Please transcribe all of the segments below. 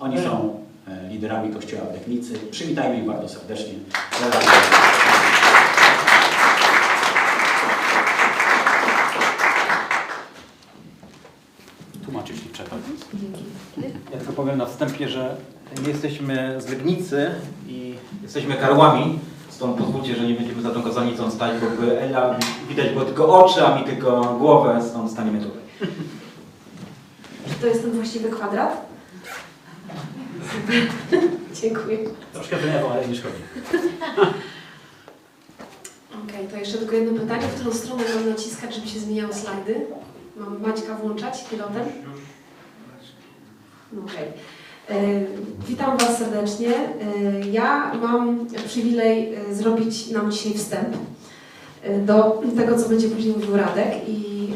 Oni są e, liderami Kościoła w Legnicy. Przywitajmy ich bardzo serdecznie. Tłumacz, jeśli trzeba. Ja tylko powiem na wstępie, że nie jesteśmy z Legnicy i jesteśmy karłami, stąd pozwólcie, że nie będziemy za tą kazanicą stać, bo by Ela widać było tylko oczy, a mi tylko głowę, stąd staniemy tutaj. Czy to jest ten właściwy kwadrat? Dziękuję. Troszkę wylewo, ale nie szkodzi. Okej, to jeszcze tylko jedno pytanie. W którą stronę mam naciskać, żeby się zmieniały slajdy? Mam Maćka włączać pilotem? Okej. E, Witam Was serdecznie. E, Ja mam przywilej e, zrobić nam dzisiaj wstęp do tego, co będzie później mówił Radek i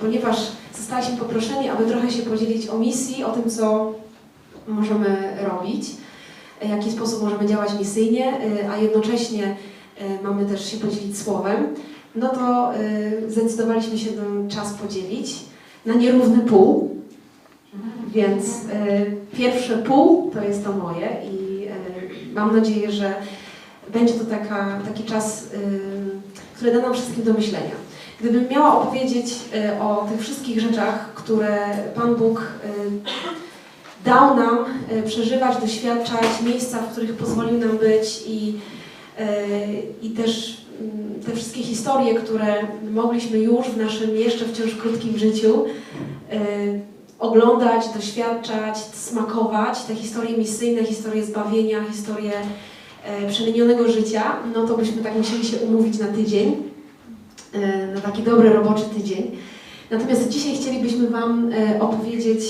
ponieważ zostaliśmy poproszeni, aby trochę się podzielić o misji, o tym, co możemy robić, e, w jaki sposób możemy działać misyjnie, e, a jednocześnie e, mamy też się podzielić słowem, no to e, zdecydowaliśmy się ten czas podzielić na nierówny pół. Więc e, pierwsze pół to jest to moje i e, mam nadzieję, że będzie to taka, taki czas, e, który da nam wszystkim do myślenia. Gdybym miała opowiedzieć e, o tych wszystkich rzeczach, które Pan Bóg e, dał nam e, przeżywać, doświadczać, miejsca, w których pozwolił nam być i, e, i też mm, te wszystkie historie, które mogliśmy już w naszym jeszcze wciąż krótkim życiu e, oglądać, doświadczać, smakować, te historie misyjne, historie zbawienia, historie przemienionego życia, no to byśmy tak musieli się umówić na tydzień, na taki dobry roboczy tydzień. Natomiast dzisiaj chcielibyśmy Wam opowiedzieć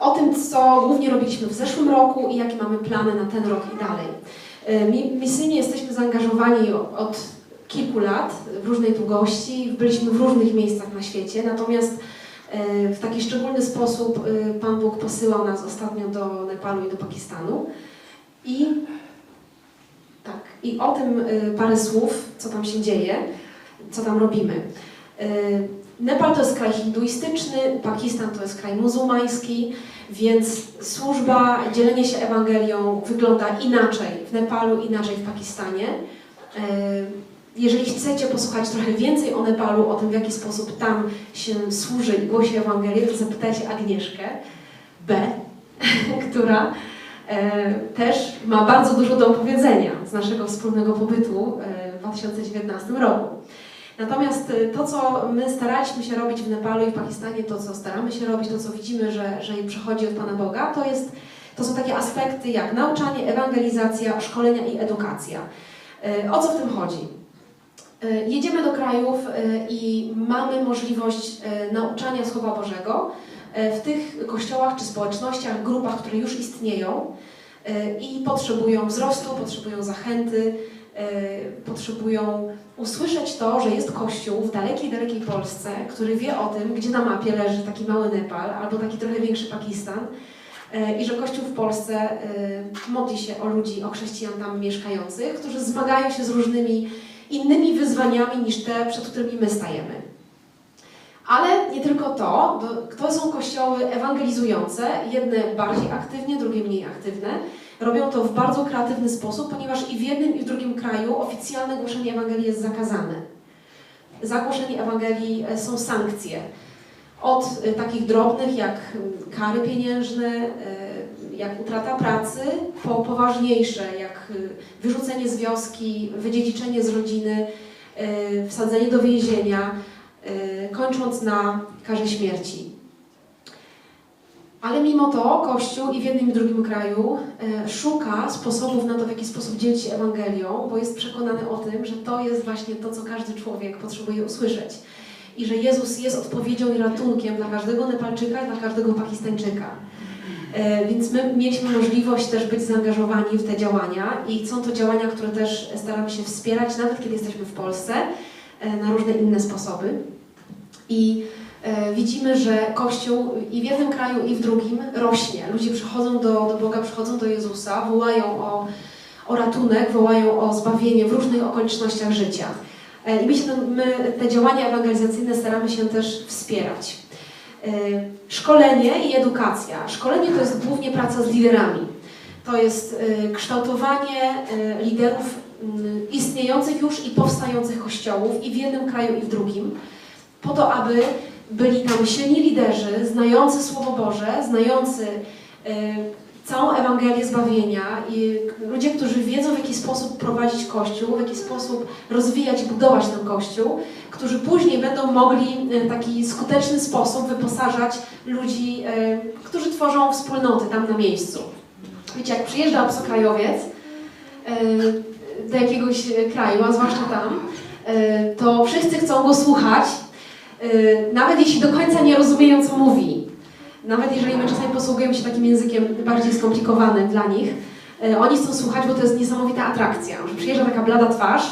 o tym, co głównie robiliśmy w zeszłym roku i jakie mamy plany na ten rok i dalej. E, mi- Misyjnie jesteśmy zaangażowani od kilku lat w różnej długości, byliśmy w różnych miejscach na świecie, natomiast e, w taki szczególny sposób e, Pan Bóg posyłał nas ostatnio do Nepalu i do Pakistanu. I tak, i o tym parę słów, co tam się dzieje, co tam robimy. Nepal to jest kraj hinduistyczny, Pakistan to jest kraj muzułmański, więc służba, dzielenie się Ewangelią wygląda inaczej w Nepalu, inaczej w Pakistanie. E, Jeżeli chcecie posłuchać trochę więcej o Nepalu, o tym w jaki sposób tam się służy i głosi Ewangelię, to zapytajcie Agnieszkę B., która e, też ma bardzo dużo do opowiedzenia z naszego wspólnego pobytu e, w 2019 roku. Natomiast e, to, co my staraliśmy się robić w Nepalu i w Pakistanie, to, co staramy się robić, to, co widzimy, że, że przychodzi od Pana Boga, to, jest, to są takie aspekty jak nauczanie, ewangelizacja, szkolenia i edukacja. E, O co w tym chodzi? E, Jedziemy do krajów i mamy możliwość nauczania Słowa Bożego w tych kościołach czy społecznościach, grupach, które już istnieją i potrzebują wzrostu, potrzebują zachęty, potrzebują usłyszeć to, że jest kościół w dalekiej, dalekiej Polsce, który wie o tym, gdzie na mapie leży taki mały Nepal albo taki trochę większy Pakistan e, i że Kościół w Polsce e, modli się o ludzi, o chrześcijan tam mieszkających, którzy zmagają się z różnymi innymi wyzwaniami niż te, przed którymi my stajemy. Ale nie tylko to, to są kościoły ewangelizujące, jedne bardziej aktywnie, drugie mniej aktywne. Robią to w bardzo kreatywny sposób, ponieważ i w jednym, i w drugim kraju oficjalne głoszenie Ewangelii jest zakazane. Za głoszenie Ewangelii e, są sankcje. Od e, takich drobnych jak kary pieniężne, e, jak utrata pracy, po poważniejsze jak wyrzucenie z wioski, wydziedziczenie z rodziny, wsadzenie do więzienia, kończąc na karze śmierci. Ale mimo to Kościół i w jednym i w drugim kraju e, szuka sposobów na to, w jaki sposób dzielić się Ewangelią, bo jest przekonany o tym, że to jest właśnie to, co każdy człowiek potrzebuje usłyszeć. I że Jezus jest odpowiedzią i ratunkiem dla każdego Nepalczyka i dla każdego Pakistańczyka. E, Więc my mieliśmy możliwość też być zaangażowani w te działania i są to działania, które też staramy się wspierać, nawet kiedy jesteśmy w Polsce, e, na różne inne sposoby. I widzimy, że Kościół i w jednym kraju, i w drugim rośnie. Ludzie przychodzą do, do Boga, przychodzą do Jezusa, wołają o, o ratunek, wołają o zbawienie w różnych okolicznościach życia. E, I my, się, my te działania ewangelizacyjne staramy się też wspierać. Szkolenie i edukacja. Szkolenie to jest głównie praca z liderami. To jest kształtowanie liderów y, istniejących już i powstających kościołów i w jednym kraju i w drugim, po to, aby byli tam silni liderzy, znający Słowo Boże, znający całą Ewangelię zbawienia i ludzie, którzy wiedzą w jaki sposób prowadzić Kościół, w jaki sposób rozwijać i budować ten Kościół, którzy później będą mogli w taki skuteczny sposób wyposażać ludzi, którzy tworzą wspólnoty tam na miejscu. Wiecie, jak przyjeżdża obcokrajowiec do jakiegoś kraju, a zwłaszcza tam, to wszyscy chcą go słuchać, nawet jeśli do końca nie rozumieją, co mówi. Nawet jeżeli my czasami posługujemy się takim językiem bardziej skomplikowanym dla nich, oni chcą słuchać, bo to jest niesamowita atrakcja. Że przyjeżdża taka blada twarz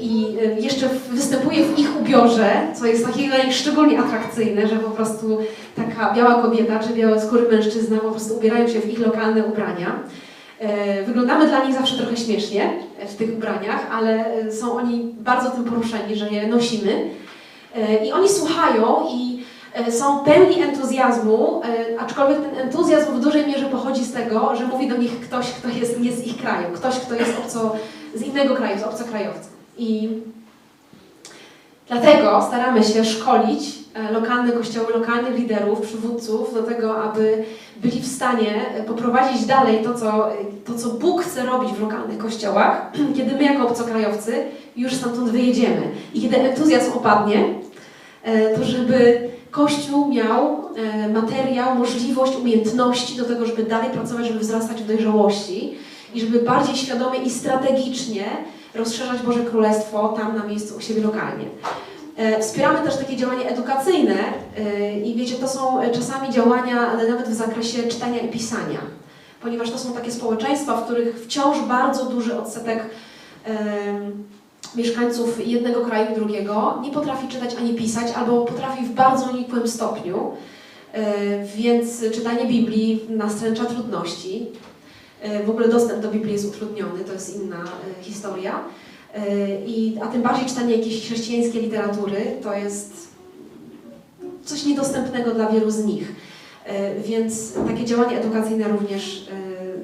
i jeszcze występuje w ich ubiorze, co jest takiego dla nich szczególnie atrakcyjne, że po prostu taka biała kobieta czy białe skóry mężczyzna po prostu ubierają się w ich lokalne ubrania. Wyglądamy dla nich zawsze trochę śmiesznie w tych ubraniach, ale są oni bardzo tym poruszeni, że je nosimy. I oni słuchają i są pełni entuzjazmu, aczkolwiek ten entuzjazm w dużej mierze pochodzi z tego, że mówi do nich ktoś, kto jest nie z ich kraju, ktoś, kto jest obco, z innego kraju, z obcokrajowcem. I dlatego staramy się szkolić lokalne kościoły, lokalnych liderów, przywódców do tego, aby byli w stanie poprowadzić dalej to co, to, co Bóg chce robić w lokalnych kościołach, kiedy my jako obcokrajowcy już stamtąd wyjedziemy. I kiedy entuzjazm opadnie, to żeby Kościół miał materiał, możliwość, umiejętności do tego, żeby dalej pracować, żeby wzrastać w dojrzałości i żeby bardziej świadomie i strategicznie rozszerzać Boże Królestwo tam na miejscu u siebie lokalnie. Wspieramy też takie działania edukacyjne i wiecie, to są czasami działania nawet w zakresie czytania i pisania, ponieważ to są takie społeczeństwa, w których wciąż bardzo duży odsetek mieszkańców jednego kraju drugiego nie potrafi czytać ani pisać, albo potrafi w bardzo nikłym stopniu, więc czytanie Biblii nastręcza trudności. W ogóle dostęp do Biblii jest utrudniony, to jest inna historia. I, a tym bardziej czytanie jakiejś chrześcijańskiej literatury to jest coś niedostępnego dla wielu z nich. Więc takie działania edukacyjne również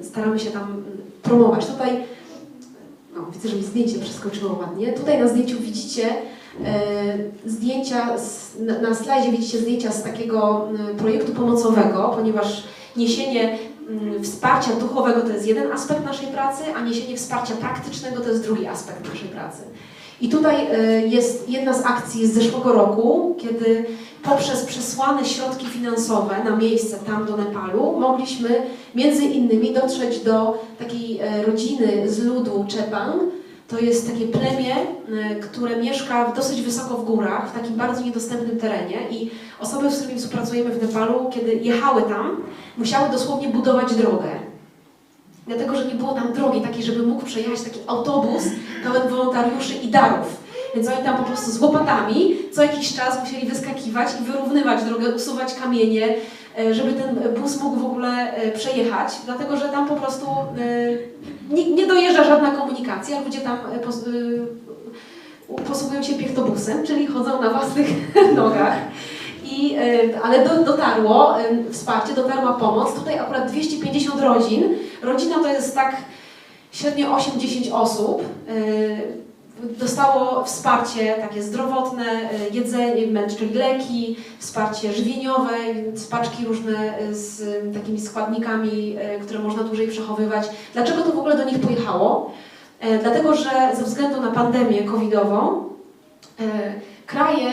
staramy się tam promować. Tutaj no, widzę, że mi zdjęcie przeskoczyło ładnie. Tutaj na zdjęciu widzicie zdjęcia, z, na, na slajdzie widzicie zdjęcia z takiego projektu pomocowego, ponieważ niesienie wsparcia duchowego to jest jeden aspekt naszej pracy, a niesienie wsparcia praktycznego to jest drugi aspekt naszej pracy. I tutaj jest jedna z akcji z zeszłego roku, kiedy poprzez przesłane środki finansowe na miejsce tam do Nepalu mogliśmy między innymi dotrzeć do takiej rodziny z ludu Czepang. To jest takie plemię, które mieszka dosyć wysoko w górach, w takim bardzo niedostępnym terenie i osoby, z którymi współpracujemy w Nepalu, kiedy jechały tam, musiały dosłownie budować drogę. Dlatego, że nie było tam drogi takiej, żeby mógł przejechać taki autobus pełen wolontariuszy i darów. Więc oni tam po prostu z łopatami co jakiś czas musieli wyskakiwać i wyrównywać drogę, usuwać kamienie, żeby ten bus mógł w ogóle przejechać, dlatego że tam po prostu nie, nie dojeżdża żadna komunikacja, ludzie tam posługują się piechtobusem, czyli chodzą na własnych nogach. I, ale do, dotarło wsparcie, dotarła pomoc. Tutaj akurat 250 rodzin. Rodzina to jest tak średnio 8-10 osób dostało wsparcie takie zdrowotne, jedzenie, czyli leki, wsparcie żywieniowe, spaczki różne z takimi składnikami, które można dłużej przechowywać. Dlaczego to w ogóle do nich pojechało? Dlatego, że ze względu na pandemię covidową kraje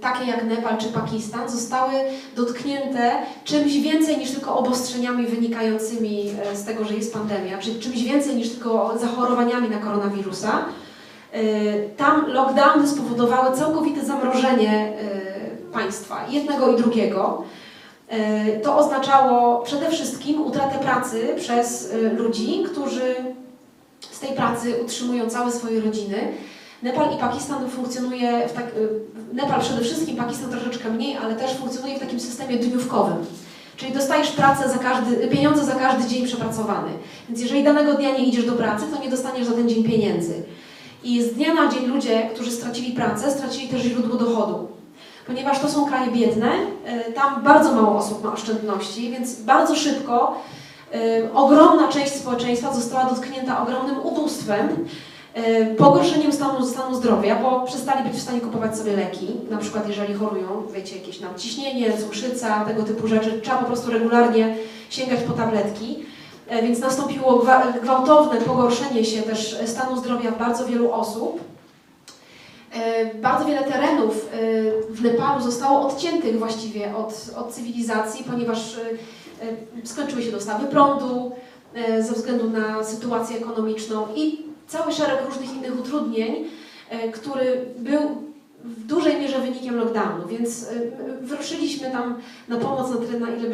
takie jak Nepal czy Pakistan zostały dotknięte czymś więcej niż tylko obostrzeniami wynikającymi z tego, że jest pandemia, czyli czymś więcej niż tylko zachorowaniami na koronawirusa. Tam lockdowny spowodowały całkowite zamrożenie państwa, jednego i drugiego. To oznaczało przede wszystkim utratę pracy przez ludzi, którzy z tej pracy utrzymują całe swoje rodziny. Nepal i Pakistan funkcjonuje, w tak, Nepal przede wszystkim, Pakistan troszeczkę mniej, ale też funkcjonuje w takim systemie dniówkowym. Czyli dostajesz pracę za każdy, pieniądze za każdy dzień przepracowany. Więc jeżeli danego dnia nie idziesz do pracy, to nie dostaniesz za ten dzień pieniędzy. I z dnia na dzień ludzie, którzy stracili pracę, stracili też źródło dochodu. ponieważ to są kraje biedne, e, tam bardzo mało osób ma oszczędności, więc bardzo szybko ogromna część społeczeństwa została dotknięta ogromnym ubóstwem, pogorszeniem stanu, stanu zdrowia, bo przestali być w stanie kupować sobie leki, na przykład jeżeli chorują, wiecie, jakieś nadciśnienie, cukrzyca, tego typu rzeczy, trzeba po prostu regularnie sięgać po tabletki. E, Więc nastąpiło gwa- gwałtowne pogorszenie się też stanu zdrowia bardzo wielu osób. E, Bardzo wiele terenów e, w Nepalu zostało odciętych właściwie od, od cywilizacji, ponieważ e, e, skończyły się dostawy prądu e, ze względu na sytuację ekonomiczną i cały szereg różnych innych utrudnień, e, który był w dużej mierze wynikiem lockdownu, więc e, wyruszyliśmy tam na pomoc na tyle, na ile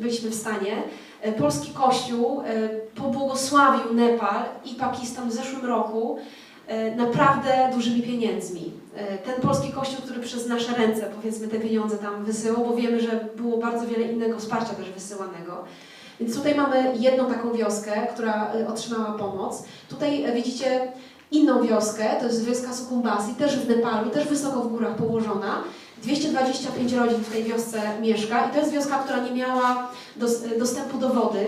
byliśmy w stanie. E, Polski Kościół pobłogosławił Nepal i Pakistan w zeszłym roku naprawdę dużymi pieniędzmi. Ten polski kościół, który przez nasze ręce, powiedzmy, te pieniądze tam wysyłał, bo wiemy, że było bardzo wiele innego wsparcia też wysyłanego. Więc tutaj mamy jedną taką wioskę, która e, otrzymała pomoc. Tutaj e, widzicie inną wioskę, to jest wioska Sukumbasi, też w Nepalu, też wysoko w górach położona. 225 rodzin w tej wiosce mieszka i to jest wioska, która nie miała dos dostępu do wody.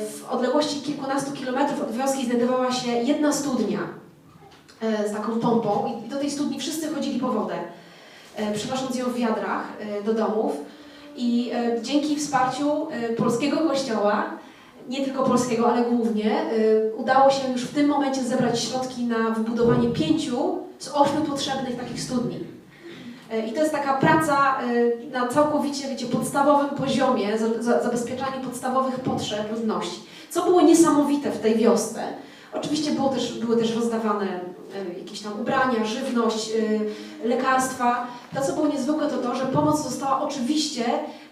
W odległości kilkunastu kilometrów od wioski znajdowała się jedna studnia z taką pompą i do tej studni wszyscy chodzili po wodę, przynosząc ją w wiadrach do domów. I e, dzięki wsparciu e, polskiego kościoła, nie tylko polskiego, ale głównie, e, udało się już w tym momencie zebrać środki na wybudowanie pięciu z ośmiu potrzebnych takich studni. I to jest taka praca na całkowicie, wiecie, podstawowym poziomie, za, za, zabezpieczanie podstawowych potrzeb ludności. Co było niesamowite w tej wiosce, oczywiście było też, były też rozdawane jakieś tam ubrania, żywność, e, lekarstwa. To, co było niezwykłe, to to, że pomoc została oczywiście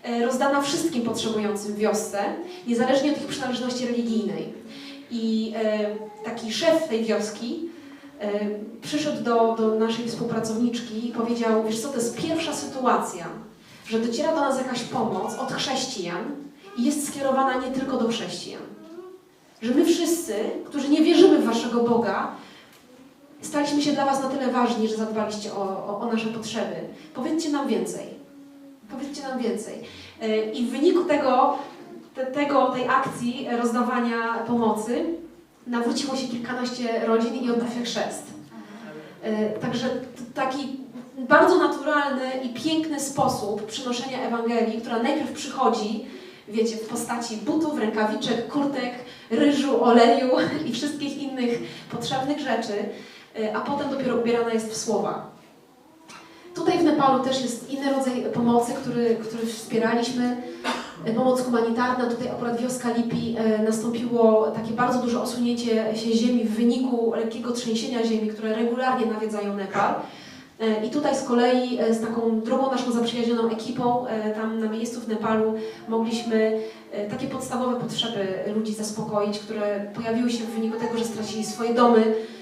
e, rozdana wszystkim potrzebującym w wiosce, niezależnie od ich przynależności religijnej. I e, taki szef tej wioski e, przyszedł do, do naszej współpracowniczki i powiedział, wiesz co, to jest pierwsza sytuacja, że dociera do nas jakaś pomoc od chrześcijan i jest skierowana nie tylko do chrześcijan. Że my wszyscy, którzy nie wierzymy w waszego Boga, staliśmy się dla was na tyle ważni, że zadbaliście o, o, o nasze potrzeby. Powiedzcie nam więcej. Powiedzcie nam więcej. E, I w wyniku tego, te, tego tej akcji rozdawania pomocy nawróciło się kilkanaście rodzin i oddawia chrzest. E, Także taki bardzo naturalny i piękny sposób przynoszenia Ewangelii, która najpierw przychodzi, wiecie, w postaci butów, rękawiczek, kurtek, ryżu, oleju i wszystkich innych potrzebnych rzeczy, a potem dopiero ubierana jest w słowa. Tutaj w Nepalu też jest inny rodzaj pomocy, który, który wspieraliśmy. E, Pomoc humanitarna, tutaj akurat wioska Lipi e, nastąpiło takie bardzo duże osunięcie się ziemi w wyniku lekkiego trzęsienia ziemi, które regularnie nawiedzają Nepal. E, I tutaj z kolei e, z taką drugą naszą zaprzyjaźnioną ekipą e, tam na miejscu w Nepalu mogliśmy e, takie podstawowe potrzeby ludzi zaspokoić, które pojawiły się w wyniku tego, że stracili swoje domy, e,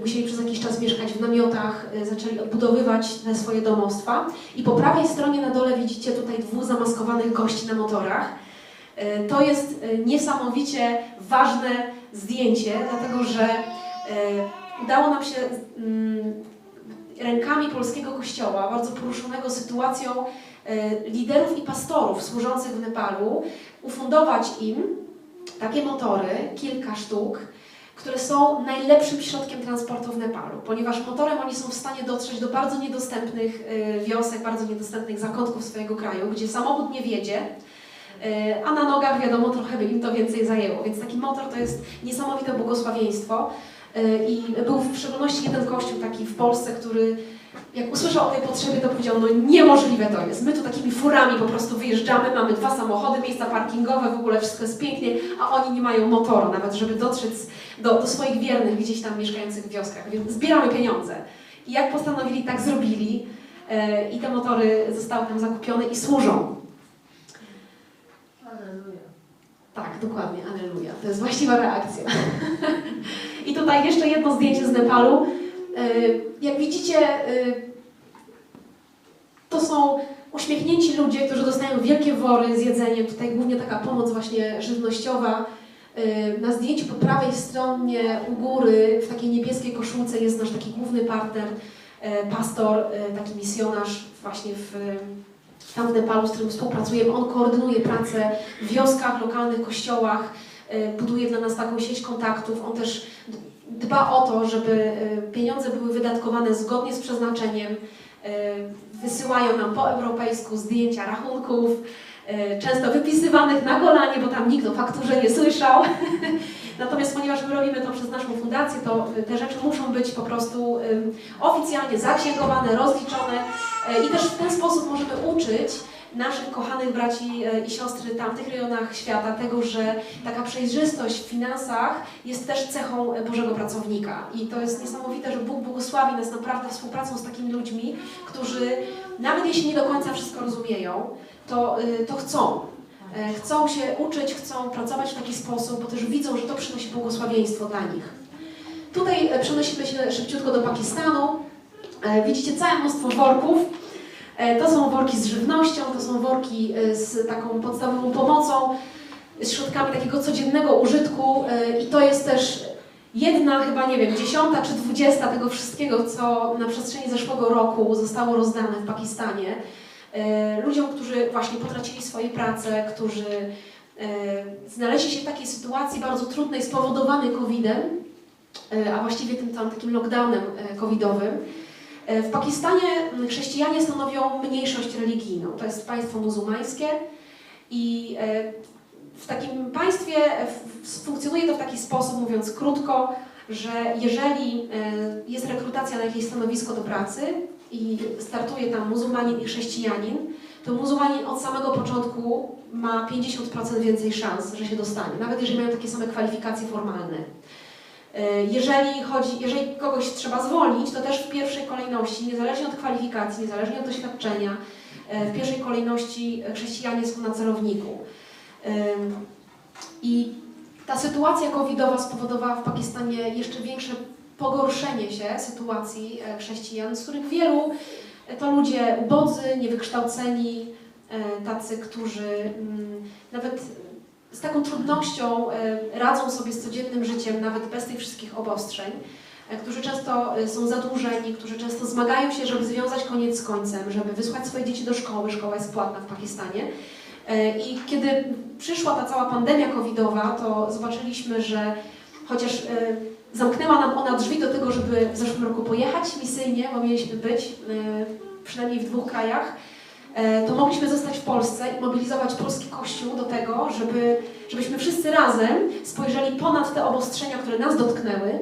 musieli przez jakiś czas mieszkać w namiotach, e, zaczęli odbudowywać te swoje domostwa. I po prawej stronie na dole widzicie tutaj dwóch zamaskowanych gości na motorach. E, To jest niesamowicie ważne zdjęcie, dlatego że udało nam się mm, rękami polskiego kościoła, bardzo poruszonego sytuacją liderów i pastorów służących w Nepalu, ufundować im takie motory, kilka sztuk, które są najlepszym środkiem transportu w Nepalu, ponieważ motorem oni są w stanie dotrzeć do bardzo niedostępnych e, wiosek, bardzo niedostępnych zakątków swojego kraju, gdzie samochód nie wiedzie, e, a na nogach wiadomo trochę by im to więcej zajęło, więc taki motor to jest niesamowite błogosławieństwo. E, I był w szczególności jeden kościół taki w Polsce, który jak usłyszał o tej potrzebie, to powiedział, no niemożliwe to jest. My tu takimi furami po prostu wyjeżdżamy, mamy dwa samochody, miejsca parkingowe, w ogóle wszystko jest pięknie, a oni nie mają motoru nawet, żeby dotrzeć do, do swoich wiernych gdzieś tam mieszkających w wioskach, więc zbieramy pieniądze. I jak postanowili, tak zrobili e, i te motory zostały tam zakupione i służą. Tak, dokładnie, aleluja. To jest właściwa reakcja. I tutaj jeszcze jedno zdjęcie z Nepalu. E, Jak widzicie, e, to są uśmiechnięci ludzie, którzy dostają wielkie wory z jedzeniem. Tutaj głównie taka pomoc właśnie żywnościowa. Na zdjęciu po prawej stronie u góry w takiej niebieskiej koszulce jest nasz taki główny partner, e, pastor, e, taki misjonarz właśnie w, tam w Nepalu, z którym współpracujemy. On koordynuje pracę w wioskach, lokalnych kościołach, e, buduje dla nas taką sieć kontaktów. On też dba o to, żeby pieniądze były wydatkowane zgodnie z przeznaczeniem. Wysyłają nam po europejsku zdjęcia rachunków, często wypisywanych na golanie, bo tam nikt o fakturze nie słyszał. Natomiast ponieważ my robimy to przez naszą fundację, to te rzeczy muszą być po prostu oficjalnie zaksięgowane, rozliczone e, i też w ten sposób możemy uczyć naszych kochanych braci e, i siostry w tamtych rejonach świata tego, że taka przejrzystość w finansach jest też cechą e, Bożego pracownika. I to jest niesamowite, że Bóg błogosławi nas naprawdę współpracą z takimi ludźmi, którzy nawet jeśli nie do końca wszystko rozumieją, to, y, to chcą. E, Chcą się uczyć, chcą pracować w taki sposób, bo też widzą, że to przynosi błogosławieństwo dla nich. Tutaj e, przenosimy się szybciutko do Pakistanu. E, Widzicie całe mnóstwo worków. To są worki z żywnością, to są worki z taką podstawową pomocą, z środkami takiego codziennego użytku i to jest też jedna, chyba nie wiem, dziesiąta czy dwudziesta tego wszystkiego, co na przestrzeni zeszłego roku zostało rozdane w Pakistanie ludziom, którzy właśnie potracili swoje prace, którzy e, znaleźli się w takiej sytuacji bardzo trudnej, spowodowanej COVID-em, e, a właściwie tym całym takim lockdownem e, covidowym. E, W Pakistanie chrześcijanie stanowią mniejszość religijną. To jest państwo muzułmańskie i e, w takim państwie e, funkcjonuje to w taki sposób, mówiąc krótko, że jeżeli e, jest rekrutacja na jakieś stanowisko do pracy i startuje tam muzułmanin i chrześcijanin, to muzułmanin od samego początku ma 50% więcej szans, że się dostanie, nawet jeżeli mają takie same kwalifikacje formalne. E, Jeżeli, chodzi, jeżeli kogoś trzeba zwolnić, to też w pierwszej kolejności, niezależnie od kwalifikacji, niezależnie od doświadczenia, e, w pierwszej kolejności chrześcijanie są na celowniku. Ym, I ta sytuacja covidowa spowodowała w Pakistanie jeszcze większe pogorszenie się sytuacji e, chrześcijan, z których wielu e, to ludzie ubodzy, niewykształceni, e, tacy, którzy mm, nawet z taką trudnością radzą sobie z codziennym życiem, nawet bez tych wszystkich obostrzeń, którzy często są zadłużeni, którzy często zmagają się, żeby związać koniec z końcem, żeby wysłać swoje dzieci do szkoły. Szkoła jest płatna w Pakistanie. I kiedy przyszła ta cała pandemia covidowa, to zobaczyliśmy, że chociaż zamknęła nam ona drzwi do tego, żeby w zeszłym roku pojechać misyjnie, bo mieliśmy być e, przynajmniej w dwóch krajach, e, to mogliśmy zostać w Polsce i mobilizować polski kościół do tego, żeby, żebyśmy wszyscy razem spojrzeli ponad te obostrzenia, które nas dotknęły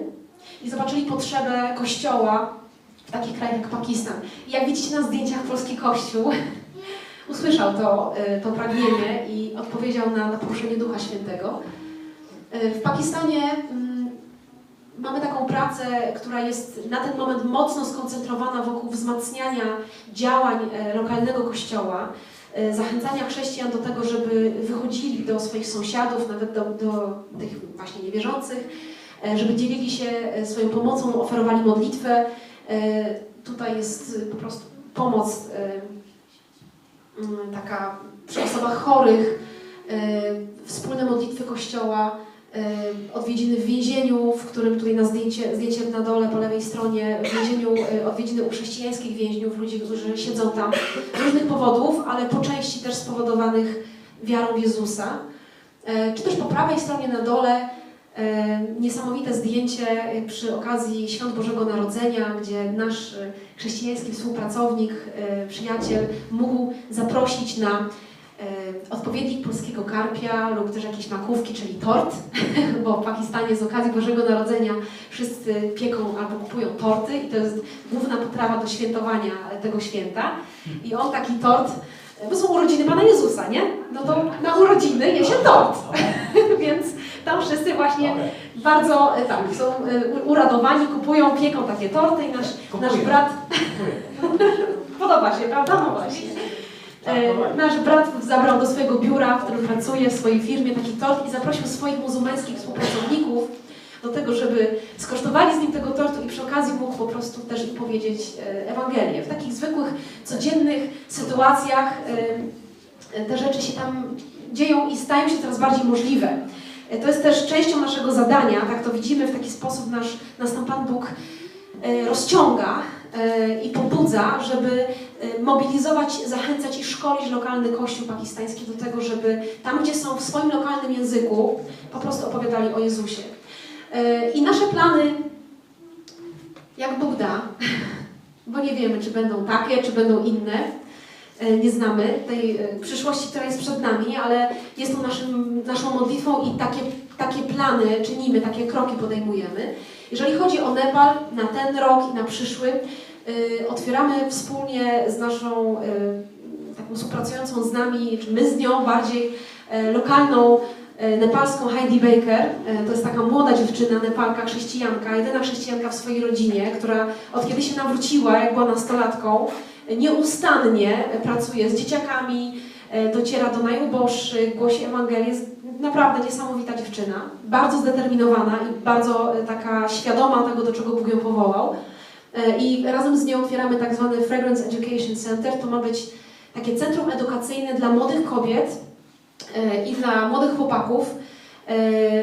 i zobaczyli potrzebę kościoła w takich krajach jak Pakistan. I jak widzicie na zdjęciach, polski kościół usłyszał to, y, to pragnienie i odpowiedział na, na poruszenie Ducha Świętego. W Pakistanie mm, mamy taką pracę, która jest na ten moment mocno skoncentrowana wokół wzmacniania działań e, lokalnego kościoła, e, zachęcania chrześcijan do tego, żeby wychodzili do swoich sąsiadów, nawet do, do tych właśnie niewierzących, e, żeby dzielili się swoją pomocą, oferowali modlitwę. Tutaj jest po prostu pomoc taka przy osobach chorych, wspólne modlitwy kościoła, odwiedziny w więzieniu, w którym tutaj na zdjęcie, na dole po lewej stronie, w więzieniu e, odwiedziny u chrześcijańskich więźniów, ludzi, którzy siedzą tam z różnych powodów, ale po części też spowodowanych wiarą Jezusa. E, Czy też po prawej stronie na dole e, niesamowite zdjęcie przy okazji Świąt Bożego Narodzenia, gdzie nasz chrześcijański współpracownik, przyjaciel mógł zaprosić na odpowiednik polskiego karpia lub też jakieś makówki, czyli tort, bo w Pakistanie z okazji Bożego Narodzenia wszyscy pieką albo kupują torty i to jest główna potrawa do świętowania tego święta. I on taki tort, bo są urodziny Pana Jezusa, nie? No to na urodziny je się tort. Więc tam wszyscy właśnie bardzo e, tak, są e, uradowani, kupują, pieką takie torty i nasz, nasz Kupuję. brat Podoba się, prawda? No właśnie. E, nasz brat zabrał do swojego biura, w którym pracuje, w swojej firmie taki tort i zaprosił swoich muzułmańskich współpracowników do tego, żeby skosztowali z nim tego tortu i przy okazji mógł po prostu też im powiedzieć e, Ewangelię. W takich zwykłych, codziennych sytuacjach e, te rzeczy się tam dzieją i stają się coraz bardziej możliwe. To jest też częścią naszego zadania, tak to widzimy w taki sposób nasz, nas tam Pan Bóg rozciąga i pobudza, żeby mobilizować, zachęcać i szkolić lokalny kościół pakistański do tego, żeby tam, gdzie są w swoim lokalnym języku, po prostu opowiadali o Jezusie. E, I nasze plany, jak Bóg da, bo nie wiemy, czy będą takie, czy będą inne, e, nie znamy tej przyszłości, która jest przed nami, ale jest to naszym, naszą modlitwą i takie, takie plany czynimy, takie kroki podejmujemy. Jeżeli chodzi o Nepal na ten rok i na przyszły, y, otwieramy wspólnie z naszą y, taką współpracującą z nami, czy my z nią bardziej y, lokalną y, nepalską Heidi Baker. Y, To jest taka młoda dziewczyna, Nepalka, chrześcijanka, jedyna chrześcijanka w swojej rodzinie, która od kiedy się nawróciła, jak była nastolatką, y, nieustannie pracuje z dzieciakami, y, dociera do najuboższych, głosi Ewangelię. Jest naprawdę niesamowita dziewczyna, bardzo zdeterminowana i bardzo y, taka świadoma tego, do czego Bóg ją powołał. Y, I razem z nią otwieramy tak zwany Fragrance Education Center. To ma być takie centrum edukacyjne dla młodych kobiet y, i dla młodych chłopaków.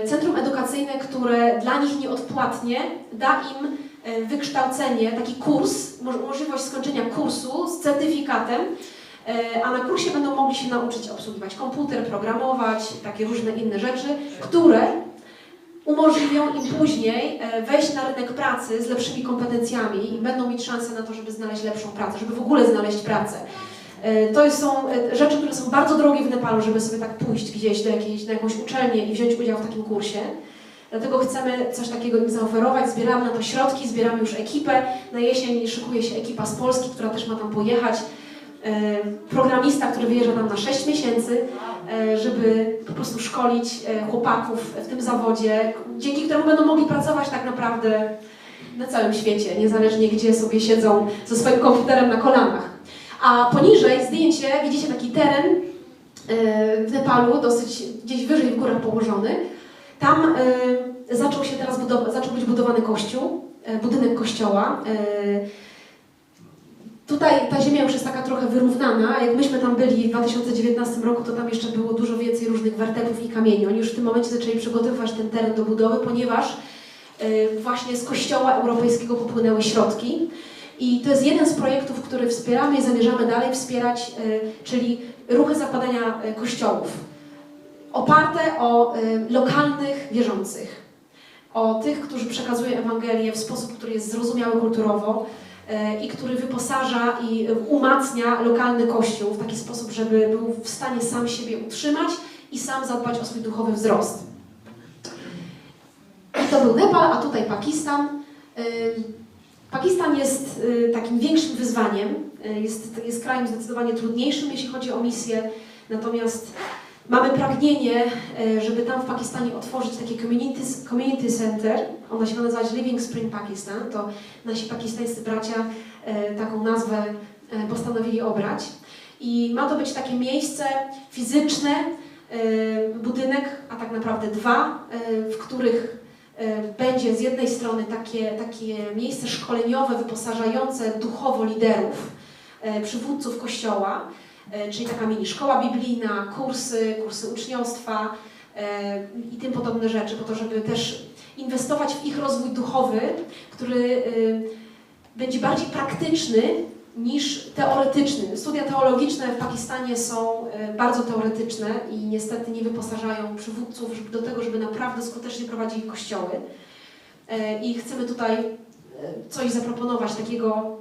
Y, Centrum edukacyjne, które dla nich nieodpłatnie da im wykształcenie, taki kurs, mo- możliwość skończenia kursu z certyfikatem, a na kursie będą mogli się nauczyć obsługiwać komputer, programować, takie różne inne rzeczy, które umożliwią im później e, wejść na rynek pracy z lepszymi kompetencjami i będą mieć szansę na to, żeby znaleźć lepszą pracę, żeby w ogóle znaleźć pracę. E, To są e, rzeczy, które są bardzo drogie w Nepalu, żeby sobie tak pójść gdzieś do jakiejś, na jakąś uczelnię i wziąć udział w takim kursie. Dlatego chcemy coś takiego im zaoferować, zbieramy na to środki, zbieramy już ekipę. Na jesień szykuje się ekipa z Polski, która też ma tam pojechać. E, Programista, który wyjeżdża tam na 6 miesięcy, e, żeby po prostu szkolić e, chłopaków w tym zawodzie, dzięki któremu będą mogli pracować tak naprawdę na całym świecie, niezależnie gdzie sobie siedzą ze swoim komputerem na kolanach. A poniżej zdjęcie, widzicie taki teren w Nepalu, dosyć gdzieś wyżej w górach położony. Tam zaczął się teraz zaczął być budowany kościół, budynek kościoła. Tutaj ta ziemia już jest taka trochę wyrównana. Jak myśmy tam byli w 2019 roku, to tam jeszcze było dużo więcej różnych wertepów i kamieni. Oni już w tym momencie zaczęli przygotowywać ten teren do budowy, ponieważ y, właśnie z Kościoła Europejskiego popłynęły środki. I to jest jeden z projektów, który wspieramy i zamierzamy dalej wspierać, y, czyli ruchy zakładania y, kościołów. Oparte o lokalnych wierzących. O tych, którzy przekazują Ewangelię w sposób, który jest zrozumiały kulturowo, i który wyposaża i umacnia lokalny kościół w taki sposób, żeby był w stanie sam siebie utrzymać i sam zadbać o swój duchowy wzrost. I to był Nepal, a tutaj Pakistan. Ym, Pakistan jest y, takim większym wyzwaniem, jest, jest krajem zdecydowanie trudniejszym, jeśli chodzi o misję, natomiast mamy pragnienie, y, żeby tam w Pakistanie otworzyć takie community, community center, ona się ma nazywać Living Spring Pakistan, to nasi pakistańscy bracia e, taką nazwę e, postanowili obrać. I ma to być takie miejsce fizyczne, e, budynek, a tak naprawdę dwa, e, w których e, będzie z jednej strony takie, takie miejsce szkoleniowe, wyposażające duchowo liderów, e, przywódców kościoła, e, czyli taka mini szkoła biblijna, kursy, kursy uczniostwa e, i tym podobne rzeczy, po to, żeby też inwestować w ich rozwój duchowy, który y, będzie bardziej praktyczny niż teoretyczny. Studia teologiczne w Pakistanie są bardzo teoretyczne i niestety nie wyposażają przywódców do tego, żeby naprawdę skutecznie prowadzili kościoły. I chcemy tutaj coś zaproponować takiego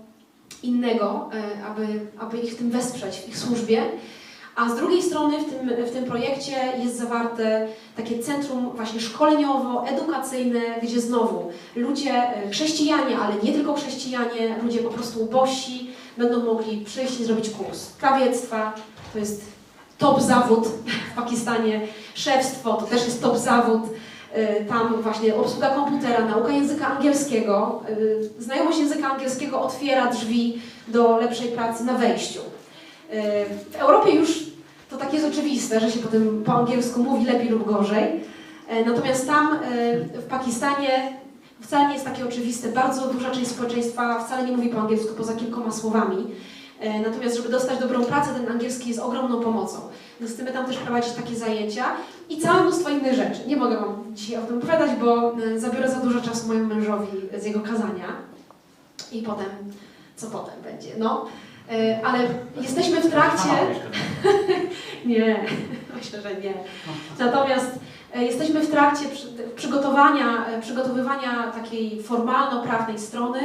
innego, y, aby, aby ich w tym wesprzeć, w ich służbie. A z drugiej strony w tym, w tym projekcie jest zawarte takie centrum właśnie szkoleniowo-edukacyjne, gdzie znowu ludzie, e, chrześcijanie, ale nie tylko chrześcijanie, ludzie po prostu ubożsi będą mogli przyjść i zrobić kurs. Krawiectwa, to jest top zawód w Pakistanie, szewstwo to też jest top zawód, E, tam właśnie obsługa komputera, nauka języka angielskiego, e, znajomość języka angielskiego otwiera drzwi do lepszej pracy na wejściu. E, W Europie już to tak jest oczywiste, że się potem po angielsku mówi lepiej lub gorzej. E, Natomiast tam e, w Pakistanie wcale nie jest takie oczywiste. Bardzo duża część społeczeństwa wcale nie mówi po angielsku poza kilkoma słowami. E, Natomiast, żeby dostać dobrą pracę, ten angielski jest ogromną pomocą. Więc chcemy tam też prowadzić takie zajęcia i całe mnóstwo innych rzeczy. Nie mogę Wam dzisiaj o tym opowiadać, bo e, zabiorę za dużo czasu mojemu mężowi z jego kazania. I potem co potem będzie. No, e, ale jesteśmy w trakcie. Nie, myślę, że nie. Natomiast e, jesteśmy w trakcie przy- przygotowania, przygotowywania takiej formalno-prawnej strony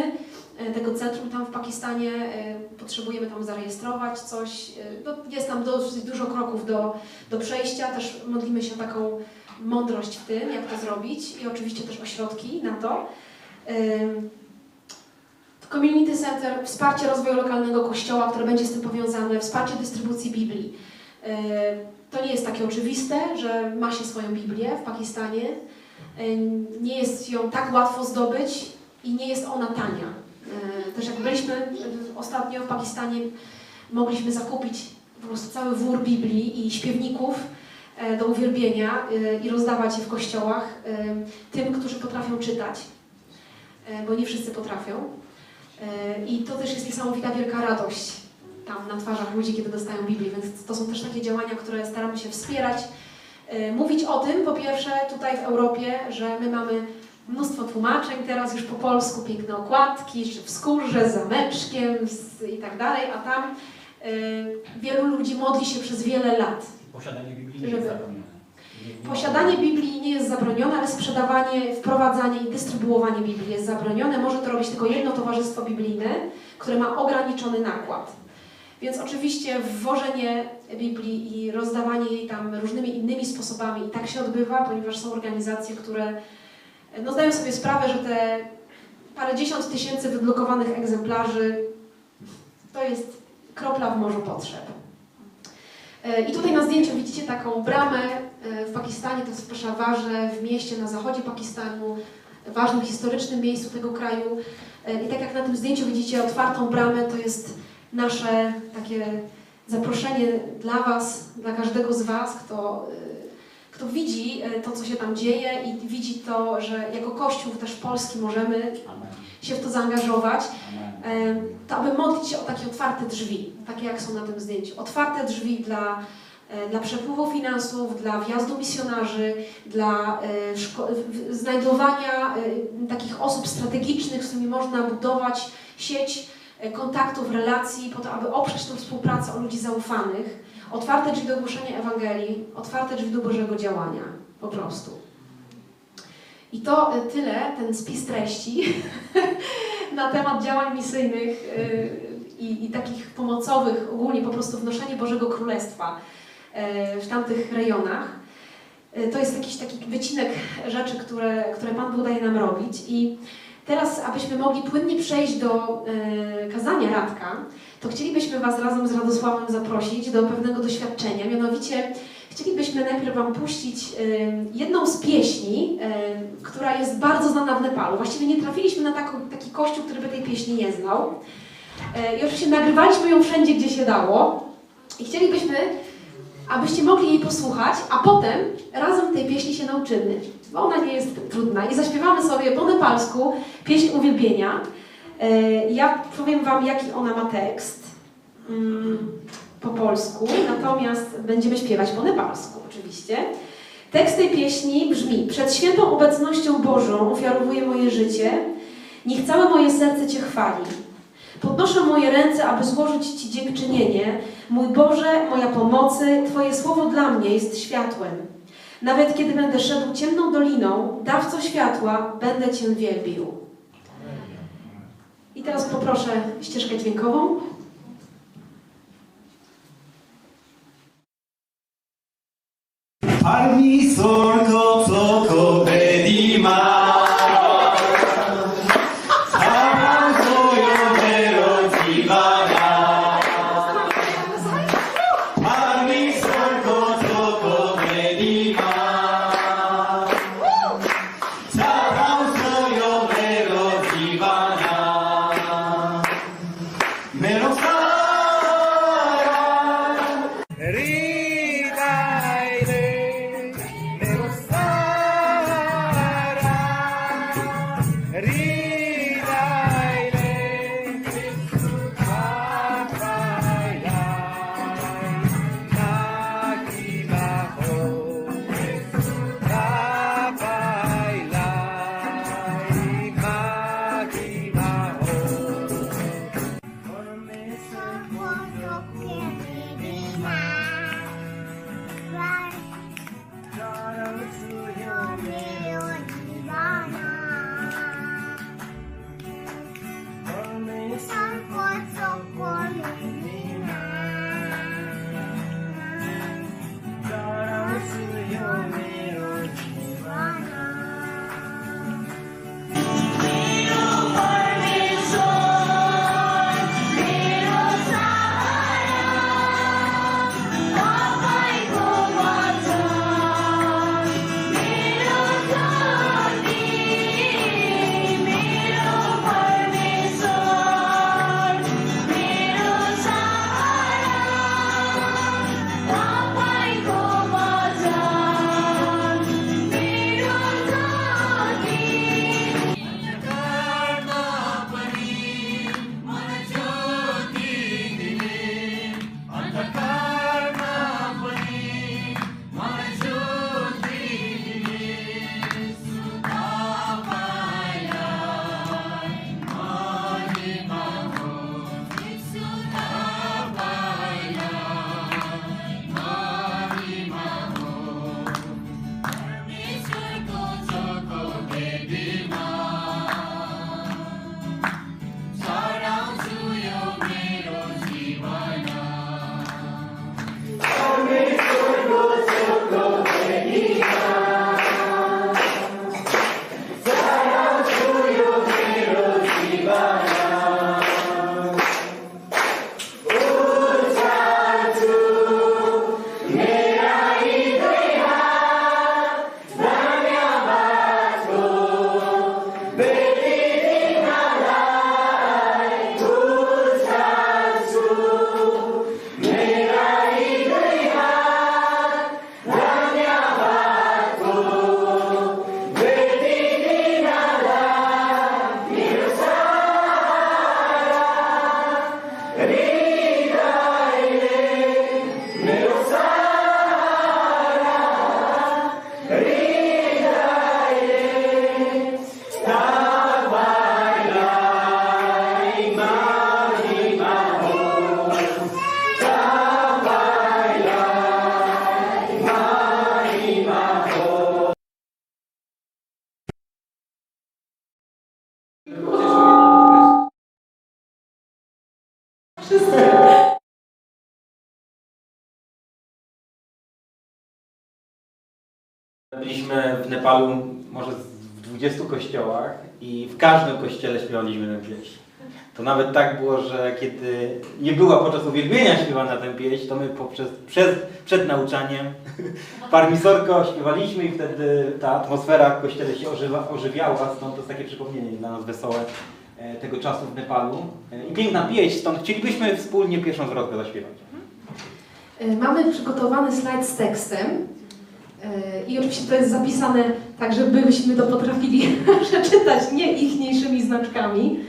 tego centrum tam w Pakistanie. E, Potrzebujemy tam zarejestrować coś. E, No, jest tam dosyć dużo kroków do, do przejścia. Też modlimy się taką mądrość w tym, jak to zrobić i oczywiście też ośrodki na to. Community Center, wsparcie rozwoju lokalnego kościoła, które będzie z tym powiązane, wsparcie dystrybucji Biblii. To nie jest takie oczywiste, że ma się swoją Biblię w Pakistanie. Nie jest ją tak łatwo zdobyć i nie jest ona tania. Yy, Też jak byliśmy ostatnio w Pakistanie, mogliśmy zakupić po prostu cały wór Biblii i śpiewników e, do uwielbienia yy, i rozdawać je w kościołach tym, którzy potrafią czytać, bo nie wszyscy potrafią. I to też jest niesamowita wielka radość tam na twarzach ludzi, kiedy dostają Biblię, więc to są też takie działania, które staramy się wspierać. Mówić o tym, po pierwsze, tutaj w Europie, że my mamy mnóstwo tłumaczeń teraz już po polsku, piękne okładki, czy w skórze, z zameczkiem z, i tak dalej, a tam yy, wielu ludzi modli się przez wiele lat. Posiadanie Biblii nie Żeby- jest zabronione. Nie- nie Posiadanie Biblii nie jest zabronione, ale sprzedawanie, wprowadzanie i dystrybuowanie Biblii jest zabronione. Może to robić tylko jedno towarzystwo biblijne, które ma ograniczony nakład. Więc oczywiście wwożenie Biblii i rozdawanie jej tam różnymi innymi sposobami i tak się odbywa, ponieważ są organizacje, które no, zdają sobie sprawę, że te parę dziesiąt tysięcy wydrukowanych egzemplarzy to jest kropla w morzu potrzeb. E, I tutaj na zdjęciu widzicie taką bramę e, w Pakistanie, to jest w w mieście na zachodzie Pakistanu, ważnym historycznym miejscu tego kraju. E, I tak jak na tym zdjęciu widzicie otwartą bramę, to jest nasze takie zaproszenie dla Was, dla każdego z Was, kto, kto widzi e, to, co się tam dzieje i widzi to, że jako Kościół też polski możemy Amen. się w to zaangażować Amen. em, to aby modlić się o takie otwarte drzwi, takie jak są na tym zdjęciu. Otwarte drzwi dla, e, dla przepływu finansów, dla wjazdu misjonarzy, dla e, znajdowania e, takich osób strategicznych, z którymi można budować sieć e, kontaktów, relacji, po to, aby oprzeć tę współpracę o ludzi zaufanych. Otwarte drzwi do głoszenia Ewangelii, otwarte drzwi do Bożego działania, po prostu. I to e, tyle, ten spis treści na temat działań misyjnych y, i, i takich pomocowych, ogólnie po prostu wnoszenie Bożego Królestwa y, w tamtych rejonach. Y, To jest jakiś taki wycinek rzeczy, które, które Pan Bóg daje nam robić. I teraz, abyśmy mogli płynnie przejść do y, kazania Radka, to chcielibyśmy Was razem z Radosławem zaprosić do pewnego doświadczenia. Mianowicie chcielibyśmy najpierw Wam puścić jedną z pieśni, która jest bardzo znana w Nepalu. Właściwie nie trafiliśmy na taki kościół, który by tej pieśni nie znał. Y, I oczywiście nagrywaliśmy ją wszędzie, gdzie się dało. I chcielibyśmy, abyście mogli jej posłuchać, a potem razem tej pieśni się nauczymy, bo ona nie jest trudna. I zaśpiewamy sobie po nepalsku pieśń uwielbienia. Y, Ja powiem Wam, jaki ona ma tekst mm, po polsku, natomiast będziemy śpiewać po nepalsku oczywiście. Tekst tej pieśni brzmi Przed świętą obecnością Bożą ofiarowuję moje życie, niech całe moje serce Cię chwali. Podnoszę moje ręce, aby złożyć Ci dziękczynienie. Mój Boże, moja pomocy, Twoje słowo dla mnie jest światłem. Nawet kiedy będę szedł ciemną doliną, dawco światła, będę Cię wielbił. I teraz poproszę ścieżkę dźwiękową. W Nepalu może w 20 kościołach i w każdym kościele śpiewaliśmy tę pieśń. To nawet tak było, że kiedy nie była podczas uwielbienia śpiewana tę pieśń, to my poprzez, przed, przed nauczaniem parmisorko śpiewaliśmy i wtedy ta atmosfera w kościele się ożywa, ożywiała, stąd to jest takie przypomnienie dla nas wesołe e, tego czasu w Nepalu. E, I piękna pieśń, stąd chcielibyśmy wspólnie pierwszą zwrotkę zaśpiewać. Y, Mamy przygotowany slajd z tekstem. Y, I oczywiście to jest zapisane tak, żebyśmy to potrafili przeczytać nie ichniejszymi znaczkami.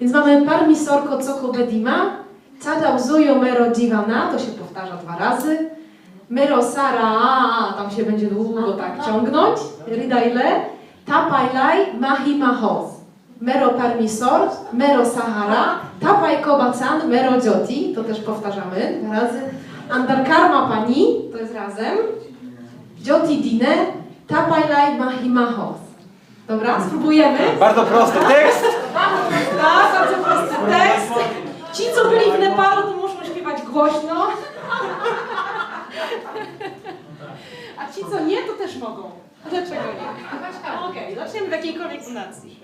Więc mamy parmi sorko coko bedima, uzuyo mero divana, to się powtarza dwa razy. Mero sara, tam się będzie długo tak ciągnąć. Ridaile, tapailai mahi mahos. Mero parmisor, mero sahara, tapaj kobacan, mero joti, to też powtarzamy dwa razy. Andarkarma pani, to jest razem. Joti dine, tapailai mahi mahos. Dobra, spróbujemy. Bardzo prosty tekst! Tak, bardzo prosty tekst. Ci, co byli w Nepalu, to muszą śpiewać głośno. A ci, co nie, to też mogą. Dlaczego nie? Okej, zaczniemy w jakiejkolwiek tonacji.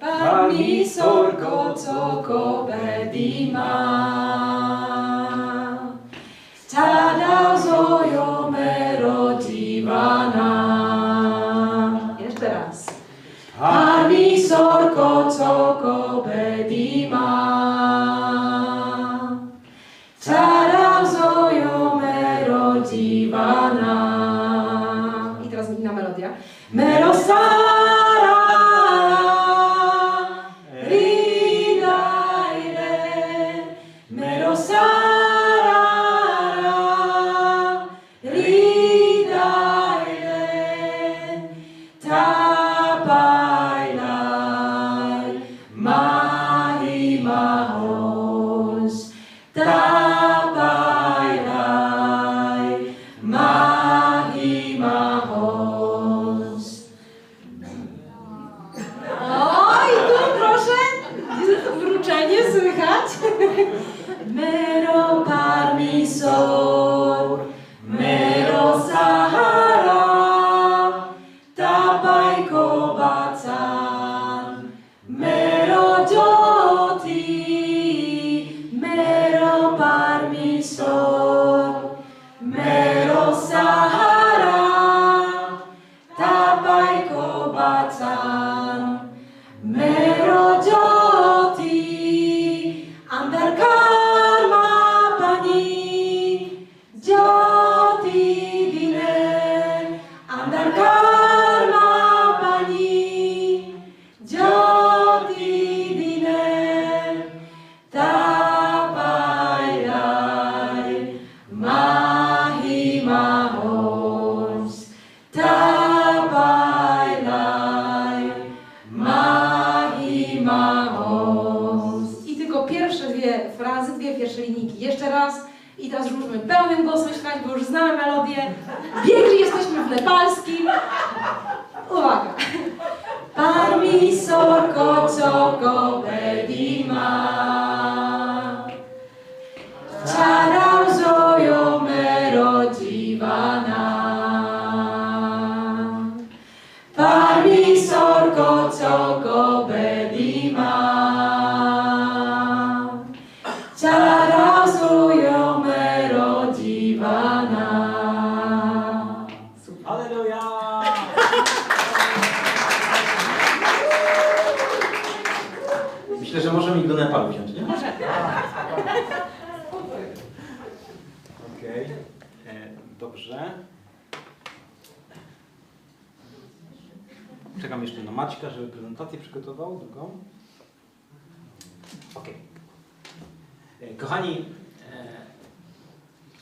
Parmi sorko coko bedima Tada protivná. Ešte raz. Ani sorko, co kobe,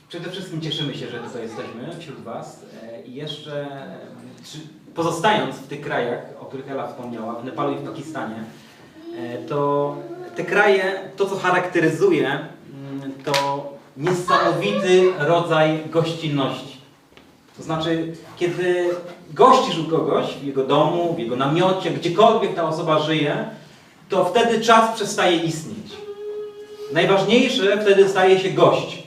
przede wszystkim cieszymy się, że tutaj jesteśmy wśród Was e, i jeszcze e, pozostając w tych krajach, o których Ela wspomniała, w Nepalu i w Pakistanie, e, to te kraje, to co charakteryzuje, mm, to niesamowity rodzaj gościnności. To znaczy, kiedy gościsz u kogoś w jego domu, w jego namiocie, gdziekolwiek ta osoba żyje, to wtedy czas przestaje istnieć. Najważniejsze wtedy staje się gość.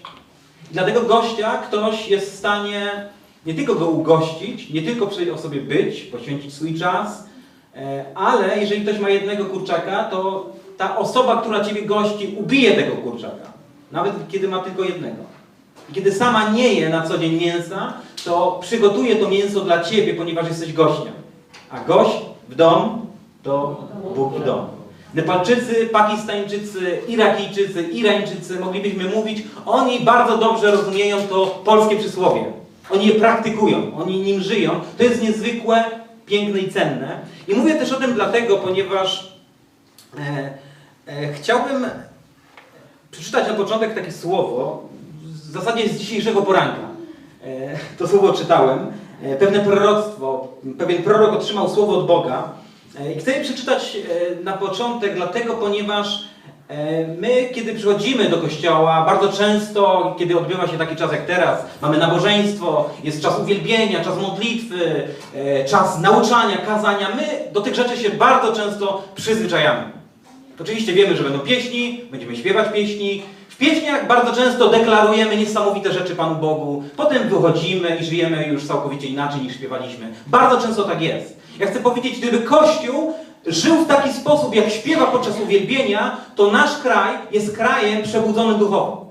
I dla tego gościa ktoś jest w stanie nie tylko go ugościć, nie tylko przy osobie być, poświęcić swój czas, e, ale jeżeli ktoś ma jednego kurczaka, to ta osoba, która Ciebie gości, ubije tego kurczaka. Nawet kiedy ma tylko jednego. I kiedy sama nie je na co dzień mięsa, to przygotuje to mięso dla Ciebie, ponieważ jesteś gościem. A gość w dom to Bóg w dom. Nepalczycy, Pakistańczycy, Irakijczycy, Irańczycy, moglibyśmy mówić, oni bardzo dobrze rozumieją to polskie przysłowie. Oni je praktykują, oni nim żyją. To jest niezwykłe, piękne i cenne. I mówię też o tym dlatego, ponieważ e, e, chciałbym przeczytać na początek takie słowo, w zasadzie z dzisiejszego poranka. E, to słowo czytałem, e, pewne proroctwo, pewien prorok otrzymał słowo od Boga. E, I chcę je przeczytać e, na początek, dlatego, ponieważ e, my, kiedy przychodzimy do kościoła, bardzo często, kiedy odbywa się taki czas jak teraz, mamy nabożeństwo, jest czas uwielbienia, czas modlitwy, czas nauczania, kazania, my do tych rzeczy się bardzo często przyzwyczajamy. Oczywiście wiemy, że będą pieśni, będziemy śpiewać pieśni. W pieśniach bardzo często deklarujemy niesamowite rzeczy Panu Bogu. Potem wychodzimy i żyjemy już całkowicie inaczej niż śpiewaliśmy. Bardzo często tak jest. Ja chcę powiedzieć, gdyby Kościół żył w taki sposób, jak śpiewa podczas uwielbienia, to nasz kraj jest krajem przebudzonym duchowo.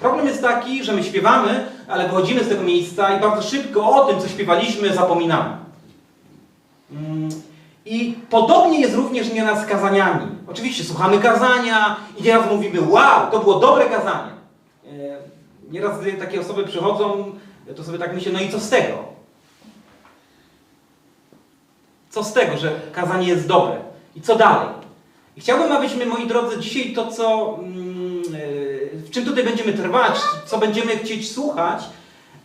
Problem jest taki, że my śpiewamy, ale wychodzimy z tego miejsca i bardzo szybko o tym, co śpiewaliśmy, zapominamy. Mm, I podobnie jest również nieraz z kazaniami. Oczywiście słuchamy kazania i nieraz mówimy, wow, to było dobre kazanie. E, Nieraz gdy takie osoby przychodzą, to sobie tak myślę, no i co z tego? Co z tego, że kazanie jest dobre? I co dalej? I chciałbym, abyśmy, moi drodzy, dzisiaj to, co, mm, e, w czym tutaj będziemy trwać, co będziemy chcieć słuchać,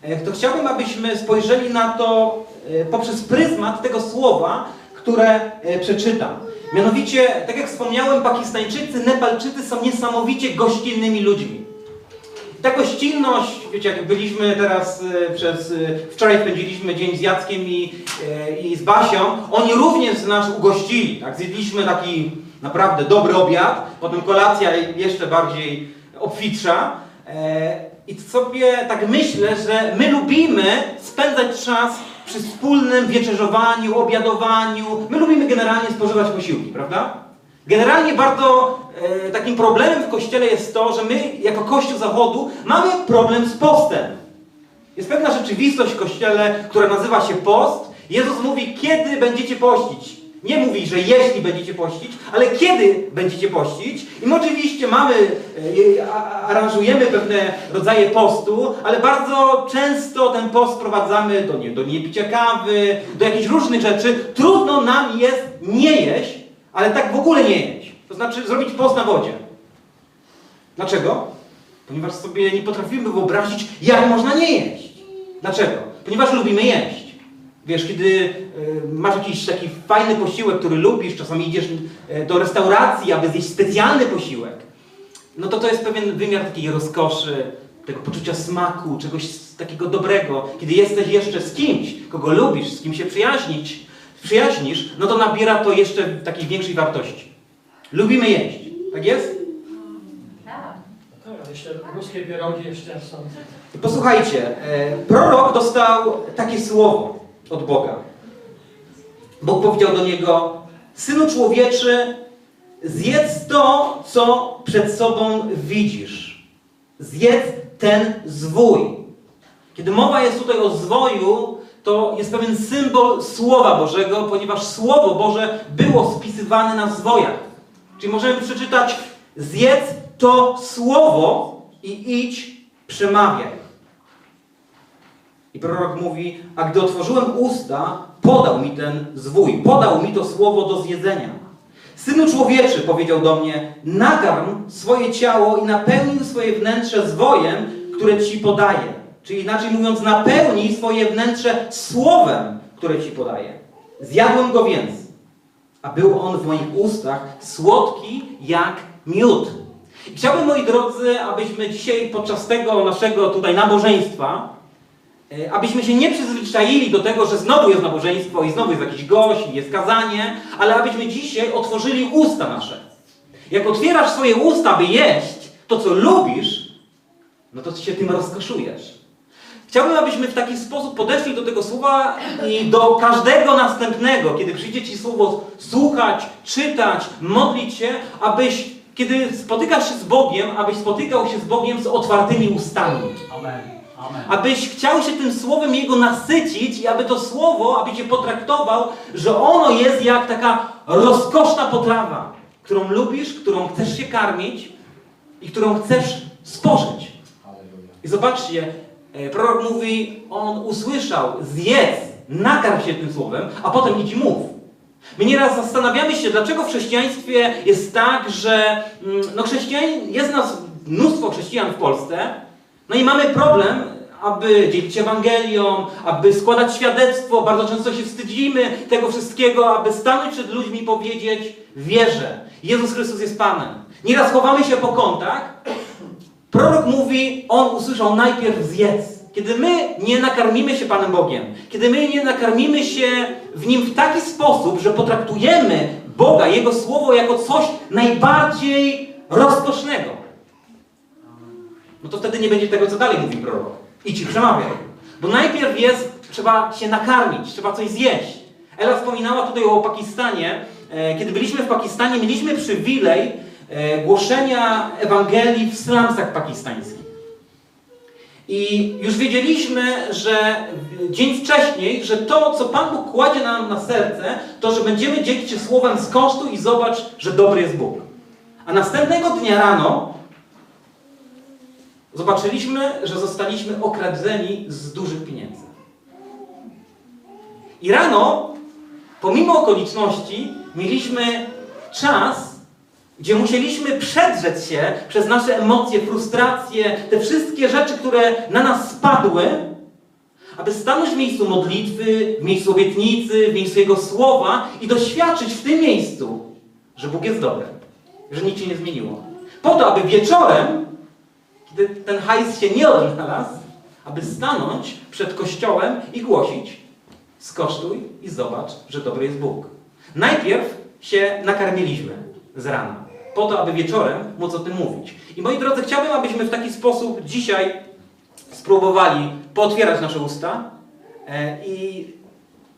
e, to chciałbym, abyśmy spojrzeli na to e, poprzez pryzmat tego słowa, które przeczytam. Mianowicie, tak jak wspomniałem, Pakistańczycy, Nepalczycy są niesamowicie gościnnymi ludźmi. Ta gościnność, wiecie, jak byliśmy teraz e, przez, e, wczoraj spędziliśmy dzień z Jackiem i, e, i z Basią, oni również nas ugościli, tak? Zjedliśmy taki naprawdę dobry obiad, potem kolacja jeszcze bardziej obfitsza. I sobie tak myślę, że my lubimy spędzać czas przy wspólnym wieczerzowaniu, obiadowaniu. My lubimy generalnie spożywać posiłki, prawda? Generalnie bardzo e, takim problemem w Kościele jest to, że my jako Kościół Zachodu mamy problem z postem. Jest pewna rzeczywistość w Kościele, która nazywa się post. Jezus mówi, kiedy będziecie pościć. Nie mówi, że jeśli będziecie pościć, ale kiedy będziecie pościć. I my oczywiście mamy, e, aranżujemy pewne rodzaje postu, ale bardzo często ten post sprowadzamy do, nie, do niepicia kawy, do jakichś różnych rzeczy. Trudno nam jest nie jeść, ale tak w ogóle nie jeść. To znaczy zrobić post na wodzie. Dlaczego? Ponieważ sobie nie potrafimy wyobrazić, jak można nie jeść. Dlaczego? Ponieważ lubimy jeść. Wiesz, kiedy y, masz jakiś taki fajny posiłek, który lubisz, czasami idziesz y, do restauracji, aby zjeść specjalny posiłek, no to to jest pewien wymiar takiej rozkoszy, tego poczucia smaku, czegoś takiego dobrego. Kiedy jesteś jeszcze z kimś, kogo lubisz, z kim się przyjaźnić, przyjaźnisz, no to nabiera to jeszcze takiej większej wartości. Lubimy jeść. Tak jest? Tak, jeszcze ruskie pierogi jeszcze są. Posłuchajcie, e, prorok dostał takie słowo od Boga. Bóg powiedział do niego: Synu człowieczy, zjedz to, co przed sobą widzisz. Zjedz ten zwój. Kiedy mowa jest tutaj o zwoju, to jest pewien symbol Słowa Bożego, ponieważ Słowo Boże było spisywane na zwojach. Czyli możemy przeczytać: Zjedz to słowo i idź, przemawiaj. I prorok mówi, a gdy otworzyłem usta, podał mi ten zwój, podał mi to słowo do zjedzenia. Synu człowieczy, powiedział do mnie, nakarm swoje ciało i napełnij swoje wnętrze zwojem, które ci podaję. Czyli inaczej mówiąc, napełnij swoje wnętrze słowem, które ci podaję. Zjadłem go więc, a był on w moich ustach słodki jak miód. I chciałbym, moi drodzy, abyśmy dzisiaj podczas tego naszego tutaj nabożeństwa E, abyśmy się nie przyzwyczaili do tego, że znowu jest nabożeństwo i znowu jest jakiś gość i jest kazanie, ale abyśmy dzisiaj otworzyli usta nasze. Jak otwierasz swoje usta, by jeść to, co lubisz, no to się tym rozkoszujesz. Chciałbym, abyśmy w taki sposób podeszli do tego słowa i do każdego następnego, kiedy przyjdzie Ci słowo słuchać, czytać, modlić się, abyś, kiedy spotykasz się z Bogiem, abyś spotykał się z Bogiem z otwartymi ustami. Amen. Amen. Abyś chciał się tym słowem Jego nasycić i aby to słowo, aby Cię potraktował, że ono jest jak taka rozkoszna potrawa, którą lubisz, którą chcesz się karmić i którą chcesz spożyć. I zobaczcie, prorok mówi, on usłyszał, zjedz, nakarm się tym słowem, a potem idź i mów. My nieraz zastanawiamy się, dlaczego w chrześcijaństwie jest tak, że mm, no chrześcijan, jest nas mnóstwo chrześcijan w Polsce, no i mamy problem, aby dzielić Ewangelią, aby składać świadectwo, bardzo często się wstydzimy tego wszystkiego, aby stanąć przed ludźmi i powiedzieć, wierzę, Jezus Chrystus jest Panem. Nieraz chowamy się po kątach, Prorok mówi, on usłyszał najpierw zjedz. Kiedy my nie nakarmimy się Panem Bogiem, kiedy my nie nakarmimy się w Nim w taki sposób, że potraktujemy Boga, Jego Słowo jako coś najbardziej rozkosznego, no to wtedy nie będzie tego, co dalej mówi prorok. I przemawiaj. Bo najpierw jest, trzeba się nakarmić, trzeba coś zjeść. Ela wspominała tutaj o Pakistanie. E, Kiedy byliśmy w Pakistanie, mieliśmy przywilej głoszenia Ewangelii w slumsach pakistańskich. I już wiedzieliśmy, że dzień wcześniej, że to, co Pan Bóg kładzie nam na serce, to, że będziemy dzielić się słowem skosztuj i zobacz, że dobry jest Bóg. A następnego dnia rano zobaczyliśmy, że zostaliśmy okradzeni z dużych pieniędzy. I rano, pomimo okoliczności, mieliśmy czas, gdzie musieliśmy przedrzeć się przez nasze emocje, frustracje, te wszystkie rzeczy, które na nas spadły, aby stanąć w miejscu modlitwy, w miejscu obietnicy, w miejscu Jego słowa i doświadczyć w tym miejscu, że Bóg jest dobry, że nic się nie zmieniło. Po to, aby wieczorem, kiedy ten hajs się nie odnalazł, aby stanąć przed Kościołem i głosić skosztuj i zobacz, że dobry jest Bóg. Najpierw się nakarmiliśmy z rana, po to, aby wieczorem móc o tym mówić. I moi drodzy, chciałbym, abyśmy w taki sposób dzisiaj spróbowali pootwierać nasze usta e, i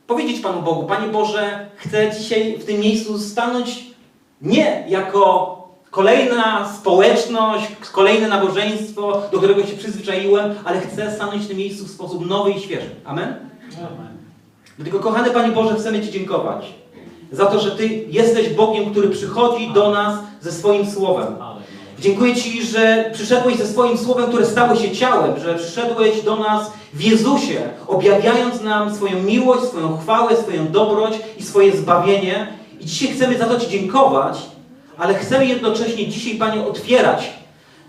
powiedzieć Panu Bogu, Panie Boże, chcę dzisiaj w tym miejscu stanąć nie jako kolejna społeczność, kolejne nabożeństwo, do którego się przyzwyczaiłem, ale chcę stanąć w tym miejscu w sposób nowy i świeży. Amen? Amen. Dlatego, kochany Panie Boże, chcemy Ci dziękować za to, że Ty jesteś Bogiem, który przychodzi do nas ze swoim słowem. Dziękuję Ci, że przyszedłeś ze swoim słowem, które stało się ciałem, że przyszedłeś do nas w Jezusie, objawiając nam swoją miłość, swoją chwałę, swoją dobroć i swoje zbawienie. I dzisiaj chcemy za to Ci dziękować, ale chcemy jednocześnie dzisiaj, Panie, otwierać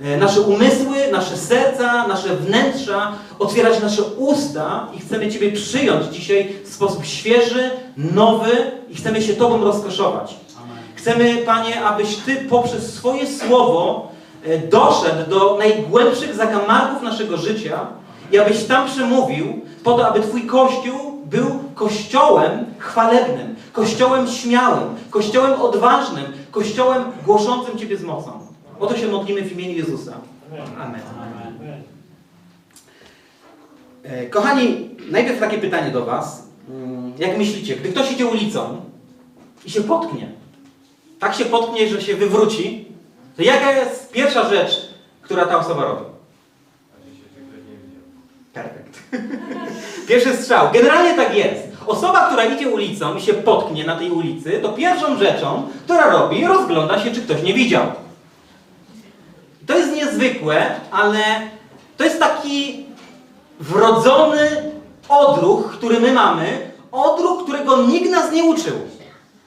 nasze umysły, nasze serca, nasze wnętrza, otwierać nasze usta i chcemy Ciebie przyjąć dzisiaj w sposób świeży, nowy i chcemy się Tobą rozkoszować. Amen. Chcemy, Panie, abyś Ty poprzez swoje słowo e, doszedł do najgłębszych zakamarków naszego życia i abyś tam przemówił po to, aby Twój Kościół był kościołem chwalebnym, kościołem śmiałym, kościołem odważnym, kościołem głoszącym Ciebie z mocą. O to się modlimy w imieniu Jezusa. Amen. Amen. Kochani, najpierw takie pytanie do Was. Mm, Jak myślicie, gdy ktoś idzie ulicą i się potknie, tak się potknie, że się wywróci, to jaka jest pierwsza rzecz, która ta osoba robi? Perfekt. Pierwszy strzał. Generalnie tak jest. Osoba, która idzie ulicą i się potknie na tej ulicy, to pierwszą rzeczą, która robi, rozgląda się, czy ktoś nie widział. To jest niezwykłe, ale to jest taki wrodzony odruch, który my mamy, odruch, którego nikt nas nie uczył.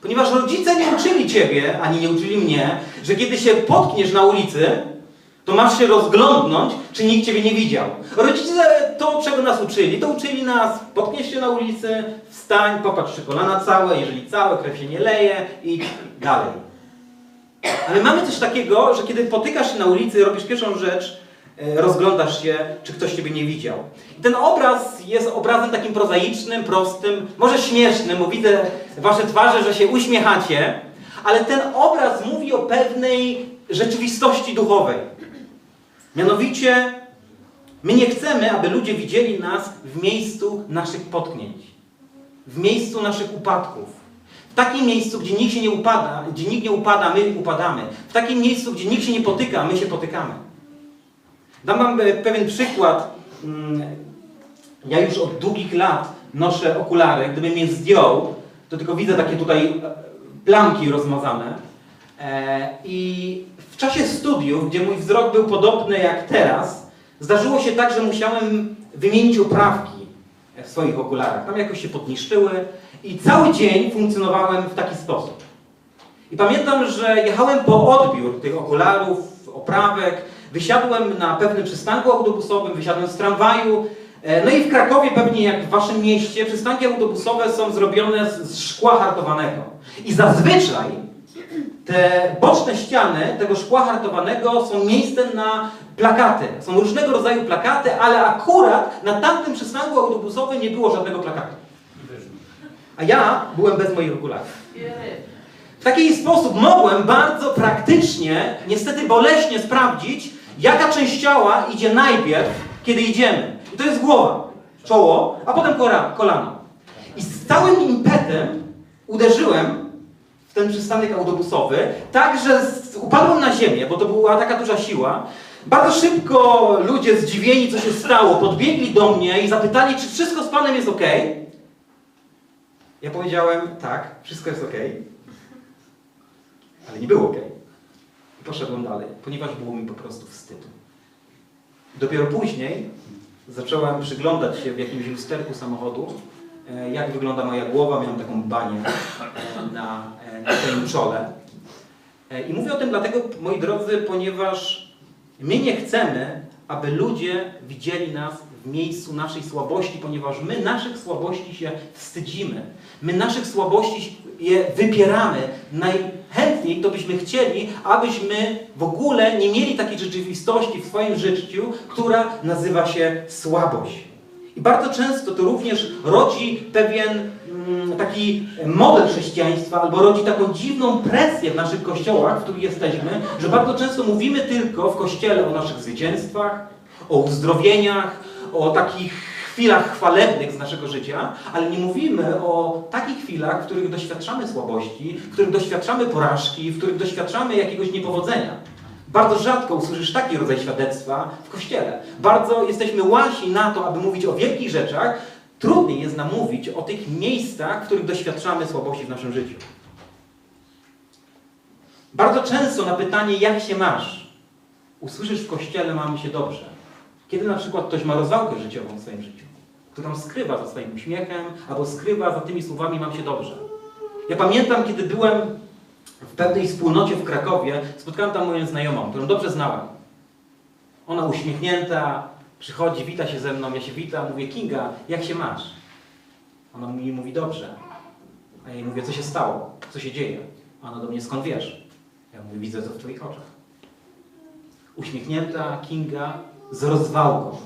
Ponieważ rodzice nie uczyli ciebie, ani nie uczyli mnie, że kiedy się potkniesz na ulicy, to masz się rozglądnąć, czy nikt ciebie nie widział. Rodzice to, czego nas uczyli, to uczyli nas, potkniesz się na ulicy, wstań, popatrz, czy kolana całe, jeżeli całe, krew się nie leje i dalej. Ale mamy coś takiego, że kiedy potykasz się na ulicy, robisz pierwszą rzecz, e, rozglądasz się, czy ktoś ciebie nie widział. I ten obraz jest obrazem takim prozaicznym, prostym, może śmiesznym, bo widzę wasze twarze, że się uśmiechacie, ale ten obraz mówi o pewnej rzeczywistości duchowej. Mianowicie My nie chcemy, aby ludzie widzieli nas w miejscu naszych potknięć, w miejscu naszych upadków. Takim miejscu, gdzie nikt się nie upada, gdzie nikt nie upada, my upadamy. W takim miejscu, gdzie nikt się nie potyka, my się potykamy. Dam wam e, pewien przykład. Mm, Ja już od długich lat noszę okulary. Gdybym je zdjął, to tylko widzę takie tutaj e, plamki rozmazane. E, I w czasie studiów, gdzie mój wzrok był podobny jak teraz, zdarzyło się tak, że musiałem wymienić oprawki w swoich okularach. Tam jakoś się podniszczyły i cały dzień funkcjonowałem w taki sposób. I pamiętam, że jechałem po odbiór tych okularów, oprawek, wysiadłem na pewnym przystanku autobusowym, wysiadłem z tramwaju. e, No i w Krakowie, pewnie jak w waszym mieście, przystanki autobusowe są zrobione z, z szkła hartowanego. I zazwyczaj te boczne ściany tego szkła hartowanego są miejscem na plakaty. Są różnego rodzaju plakaty, ale akurat na tamtym przystanku autobusowym nie było żadnego plakatu. A ja byłem bez moich okularów. W taki sposób mogłem bardzo praktycznie, niestety boleśnie sprawdzić, jaka część ciała idzie najpierw, kiedy idziemy. I to jest głowa, czoło, a potem kolano. I z całym impetem uderzyłem w ten przystanek autobusowy, tak, że upadłem na ziemię, bo to była taka duża siła. Bardzo szybko ludzie zdziwieni, co się stało, podbiegli do mnie i zapytali, czy wszystko z panem jest ok. Ja powiedziałem, tak, wszystko jest ok. Ale nie było ok. I poszedłem dalej, ponieważ było mi po prostu wstyd. Dopiero później zacząłem przyglądać się w jakimś lusterku samochodu, e, jak wygląda moja głowa. Miałem taką banię e, na, e, na swoim czole. I mówię o tym dlatego, moi drodzy, ponieważ my nie chcemy, aby ludzie widzieli nas miejscu naszej słabości, ponieważ my naszych słabości się wstydzimy. My naszych słabości je wypieramy. Najchętniej to byśmy chcieli, abyśmy w ogóle nie mieli takiej rzeczywistości w swoim życiu, która nazywa się słabość. I bardzo często to również rodzi pewien mm, taki model chrześcijaństwa, albo rodzi taką dziwną presję w naszych kościołach, w których jesteśmy, że bardzo często mówimy tylko w kościele o naszych zwycięstwach, o uzdrowieniach, o takich chwilach chwalebnych z naszego życia, ale nie mówimy o takich chwilach, w których doświadczamy słabości, w których doświadczamy porażki, w których doświadczamy jakiegoś niepowodzenia. Bardzo rzadko usłyszysz taki rodzaj świadectwa w kościele. Bardzo jesteśmy łasi na to, aby mówić o wielkich rzeczach. Trudniej jest nam mówić o tych miejscach, w których doświadczamy słabości w naszym życiu. Bardzo często na pytanie, jak się masz, usłyszysz w kościele, mamy się dobrze. Kiedy na przykład ktoś ma rozwałkę życiową w swoim życiu, którą skrywa za swoim uśmiechem, albo skrywa za tymi słowami, mam się dobrze. Ja pamiętam, kiedy byłem w pewnej wspólnocie w Krakowie, spotkałem tam moją znajomą, którą dobrze znałem. Ona uśmiechnięta, przychodzi, wita się ze mną, ja się witam, mówię, Kinga, jak się masz? Ona mi mówi, dobrze. A ja jej mówię, co się stało? Co się dzieje? A ona do mnie, skąd wiesz? Ja mówię, widzę to w twoich oczach. Uśmiechnięta Kinga z rozwałką,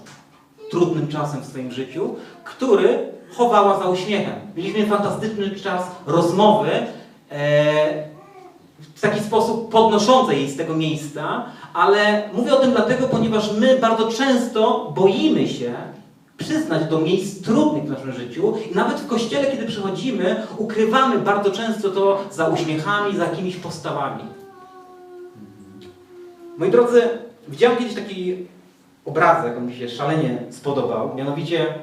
trudnym czasem w swoim życiu, który chowała za uśmiechem. Mieliśmy fantastyczny czas rozmowy, e, w taki sposób podnoszący jej z tego miejsca, ale mówię o tym dlatego, ponieważ my bardzo często boimy się przyznać do miejsc trudnych w naszym życiu i nawet w kościele, kiedy przychodzimy, ukrywamy bardzo często to za uśmiechami, za jakimiś postawami. Moi drodzy, widziałem kiedyś taki obrazek, on mi się szalenie spodobał, mianowicie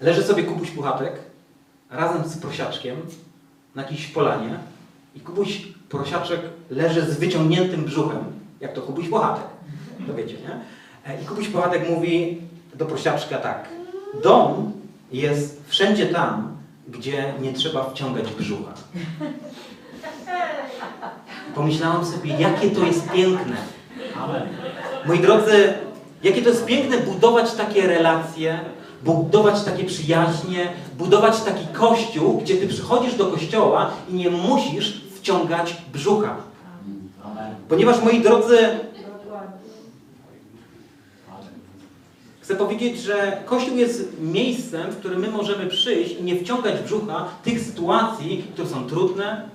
leży sobie Kubuś Puchatek razem z prosiaczkiem na jakiejś polanie i Kubuś Prosiaczek leży z wyciągniętym brzuchem, jak to Kubuś Puchatek, to wiecie, nie? E, I Kubuś Puchatek mówi do Prosiaczka tak, dom jest wszędzie tam, gdzie nie trzeba wciągać brzucha. Pomyślałam sobie, jakie to jest piękne. Moi drodzy, jakie to jest piękne budować takie relacje, budować takie przyjaźnie, budować taki kościół, gdzie ty przychodzisz do kościoła i nie musisz wciągać brzucha. Ponieważ, moi drodzy, chcę powiedzieć, że Kościół jest miejscem, w którym my możemy przyjść i nie wciągać brzucha tych sytuacji, które są trudne,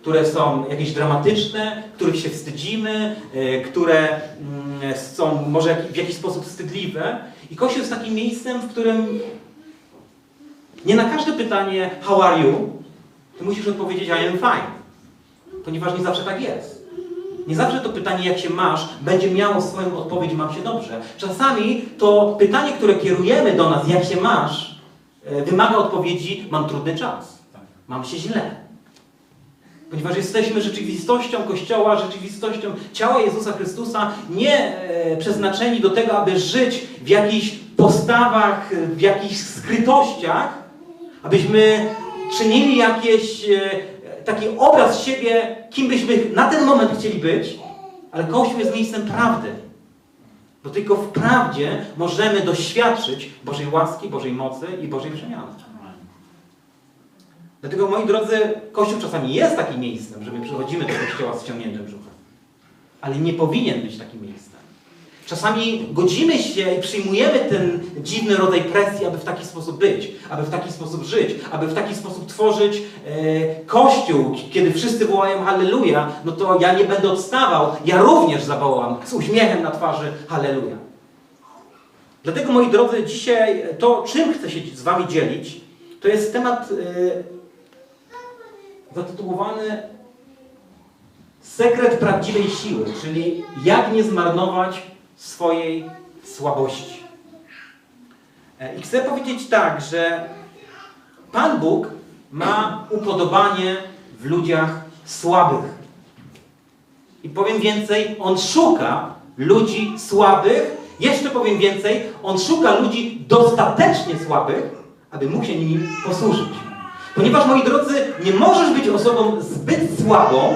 które są jakieś dramatyczne, których się wstydzimy, e, które mm, są może w jakiś sposób wstydliwe. I Kościół jest takim miejscem, w którym nie na każde pytanie how are you, ty musisz odpowiedzieć I am fine. Ponieważ nie zawsze tak jest. Nie zawsze to pytanie, jak się masz, będzie miało swoją odpowiedź, mam się dobrze. Czasami to pytanie, które kierujemy do nas, jak się masz, e, wymaga odpowiedzi, mam trudny czas, mam się źle. Ponieważ jesteśmy rzeczywistością Kościoła, rzeczywistością ciała Jezusa Chrystusa, nie e, przeznaczeni do tego, aby żyć w jakichś postawach, w jakichś skrytościach, abyśmy czynili jakieś, e, taki obraz siebie, kim byśmy na ten moment chcieli być, ale Kościół jest miejscem prawdy. Bo tylko w prawdzie możemy doświadczyć Bożej łaski, Bożej mocy i Bożej przemiany. Dlatego, moi drodzy, Kościół czasami jest takim miejscem, że my przychodzimy do Kościoła z ściągniętym brzuchem. Ale nie powinien być takim miejscem. Czasami godzimy się i przyjmujemy ten dziwny rodzaj presji, aby w taki sposób być, aby w taki sposób żyć, aby w taki sposób tworzyć e, Kościół. Kiedy wszyscy wołają Halleluja, no to ja nie będę odstawał, ja również zawołam z uśmiechem na twarzy Halleluja. Dlatego, moi drodzy, dzisiaj to, czym chcę się z Wami dzielić, to jest temat e, zatytułowany Sekret prawdziwej siły, czyli jak nie zmarnować swojej słabości. E, I chcę powiedzieć tak, że Pan Bóg ma upodobanie w ludziach słabych. I powiem więcej, On szuka ludzi słabych. Jeszcze powiem więcej, On szuka ludzi dostatecznie słabych, aby mu się nimi posłużyć. Ponieważ, moi drodzy, nie możesz być osobą zbyt słabą,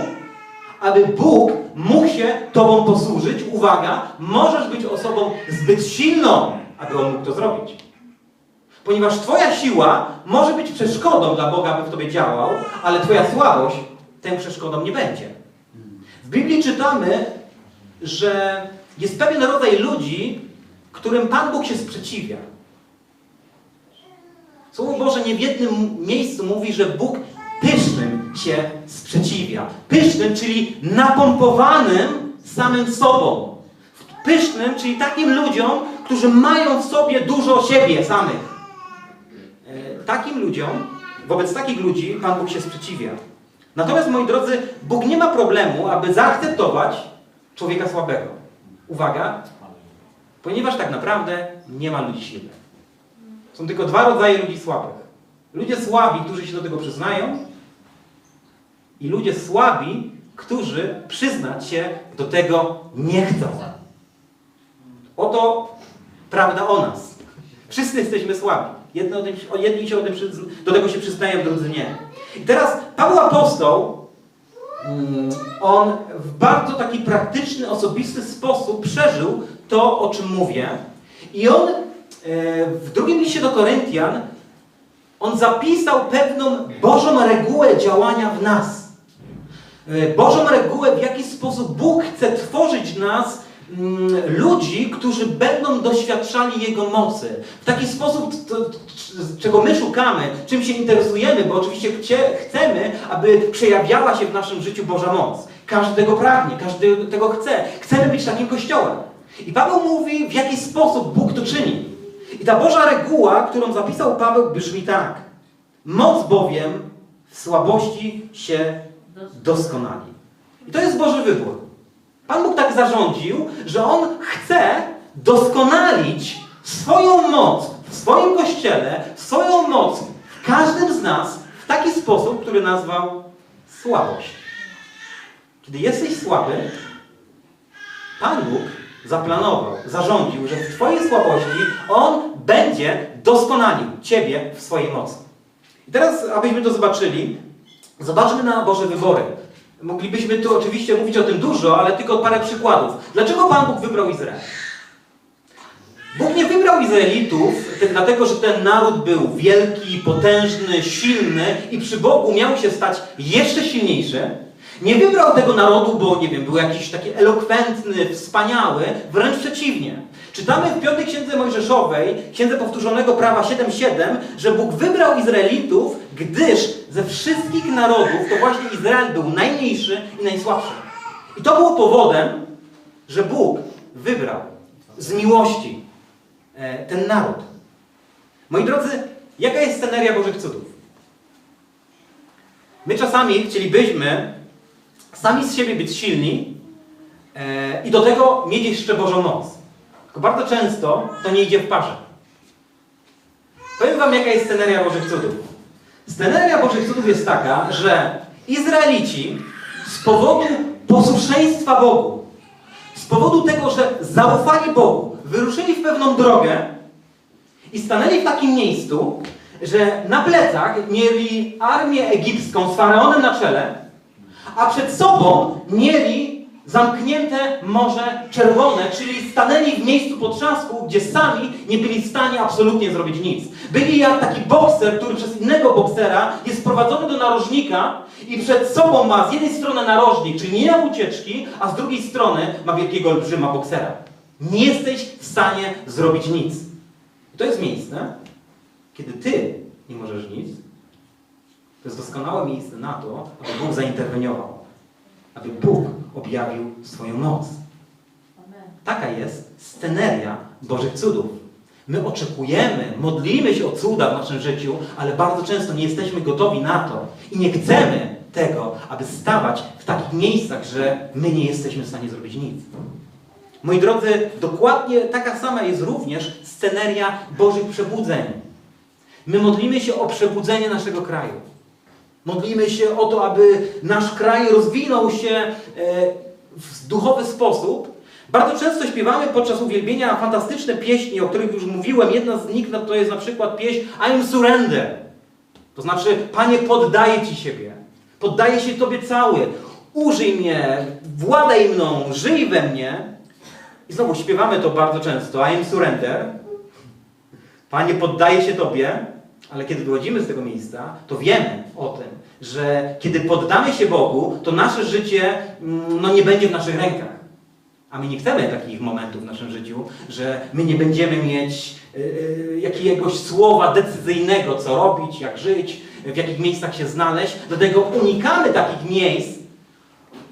aby Bóg mógł się Tobą posłużyć. Uwaga, możesz być osobą zbyt silną, aby On mógł to zrobić. Ponieważ Twoja siła może być przeszkodą dla Boga, aby w Tobie działał, ale Twoja słabość tą przeszkodą nie będzie. W Biblii czytamy, że jest pewien rodzaj ludzi, którym Pan Bóg się sprzeciwia. Słowo Boże nie w jednym miejscu mówi, że Bóg pysznym się sprzeciwia. Pysznym, czyli napompowanym samym sobą. Pysznym, czyli takim ludziom, którzy mają w sobie dużo siebie samych. E, Takim ludziom, wobec takich ludzi Pan Bóg się sprzeciwia. Natomiast, moi drodzy, Bóg nie ma problemu, aby zaakceptować człowieka słabego. Uwaga, ponieważ tak naprawdę nie ma ludzi silnych. Są tylko dwa rodzaje ludzi słabych. Ludzie słabi, którzy się do tego przyznają i ludzie słabi, którzy przyznać się do tego nie chcą. Oto prawda o nas. Wszyscy jesteśmy słabi. Jedni, o tym, jedni się o tym, do tego się przyznają, drudzy nie. I teraz Paweł Apostoł, mm, on w bardzo taki praktyczny, osobisty sposób przeżył to, o czym mówię. I on w drugim liście do Koryntian on zapisał pewną Bożą regułę działania w nas. E, Bożą regułę, w jaki sposób Bóg chce tworzyć nas mm, ludzi, którzy będą doświadczali Jego mocy. W taki sposób, to, czego my szukamy, czym się interesujemy, bo oczywiście chcemy, aby przejawiała się w naszym życiu Boża moc. Każdy tego pragnie, każdy tego chce. Chcemy być takim kościołem. I Paweł mówi, w jaki sposób Bóg to czyni. I ta Boża reguła, którą zapisał Paweł, brzmi tak. Moc bowiem w słabości się doskonali. I to jest Boży wybór. Pan Bóg tak zarządził, że On chce doskonalić swoją moc w swoim Kościele, swoją moc w każdym z nas w taki sposób, który nazwał słabość. Kiedy jesteś słaby, Pan Bóg zaplanował, zarządził, że w Twojej słabości On będzie doskonalił Ciebie w swojej mocy. I teraz, abyśmy to zobaczyli, zobaczmy na Boże wybory. Moglibyśmy tu oczywiście mówić o tym dużo, ale tylko parę przykładów. Dlaczego Pan Bóg wybrał Izrael? Bóg nie wybrał Izraelitów dlatego, że ten naród był wielki, potężny, silny i przy Bogu miał się stać jeszcze silniejszy. Nie wybrał tego narodu, bo nie wiem, był jakiś taki elokwentny, wspaniały, wręcz przeciwnie. Czytamy w piątej księdze Mojżeszowej, księdze powtórzonego prawa 7:7, że Bóg wybrał Izraelitów, gdyż ze wszystkich narodów to właśnie Izrael był najmniejszy i najsłabszy. I to było powodem, że Bóg wybrał z miłości e, ten naród. Moi drodzy, jaka jest sceneria Bożych cudów? My czasami chcielibyśmy sami z siebie być silni e, i do tego mieć jeszcze Bożą moc. Tylko bardzo często to nie idzie w parze. Powiem Wam, jaka jest sceneria Bożych cudów. Sceneria Bożych cudów jest taka, że Izraelici z powodu posłuszeństwa Bogu, z powodu tego, że zaufali Bogu, wyruszyli w pewną drogę i stanęli w takim miejscu, że na plecach mieli armię egipską z faraonem na czele, a przed sobą mieli zamknięte Morze Czerwone, czyli stanęli w miejscu potrzasku, gdzie sami nie byli w stanie absolutnie zrobić nic. Byli jak taki bokser, który przez innego boksera jest prowadzony do narożnika i przed sobą ma z jednej strony narożnik, czyli nie ma ucieczki, a z drugiej strony ma wielkiego olbrzyma boksera. Nie jesteś w stanie zrobić nic. I to jest miejsce, kiedy ty nie możesz nic, to jest doskonałe miejsce na to, aby Bóg zainterweniował. Aby Bóg objawił swoją moc. Taka jest sceneria Bożych cudów. My oczekujemy, modlimy się o cuda w naszym życiu, ale bardzo często nie jesteśmy gotowi na to i nie chcemy tego, aby stawać w takich miejscach, że my nie jesteśmy w stanie zrobić nic. Moi drodzy, dokładnie taka sama jest również sceneria Bożych przebudzeń. My modlimy się o przebudzenie naszego kraju. Modlimy się o to, aby nasz kraj rozwinął się e, w duchowy sposób. Bardzo często śpiewamy podczas uwielbienia fantastyczne pieśni, o których już mówiłem. Jedna z nich no, to jest na przykład pieśń I'm surrender. To znaczy, Panie, poddaję Ci siebie. Poddaję się Tobie cały. Użyj mnie, władaj mną, żyj we mnie. I znowu śpiewamy to bardzo często. I'm surrender. Panie, poddaję się Tobie, ale kiedy wychodzimy z tego miejsca, to wiemy o tym, że kiedy poddamy się Bogu, to nasze życie mm, no, nie będzie w naszych rękach. A my nie chcemy takich momentów w naszym życiu, że my nie będziemy mieć yy, jakiegoś słowa decyzyjnego, co robić, jak żyć, w jakich miejscach się znaleźć. Dlatego unikamy takich miejsc,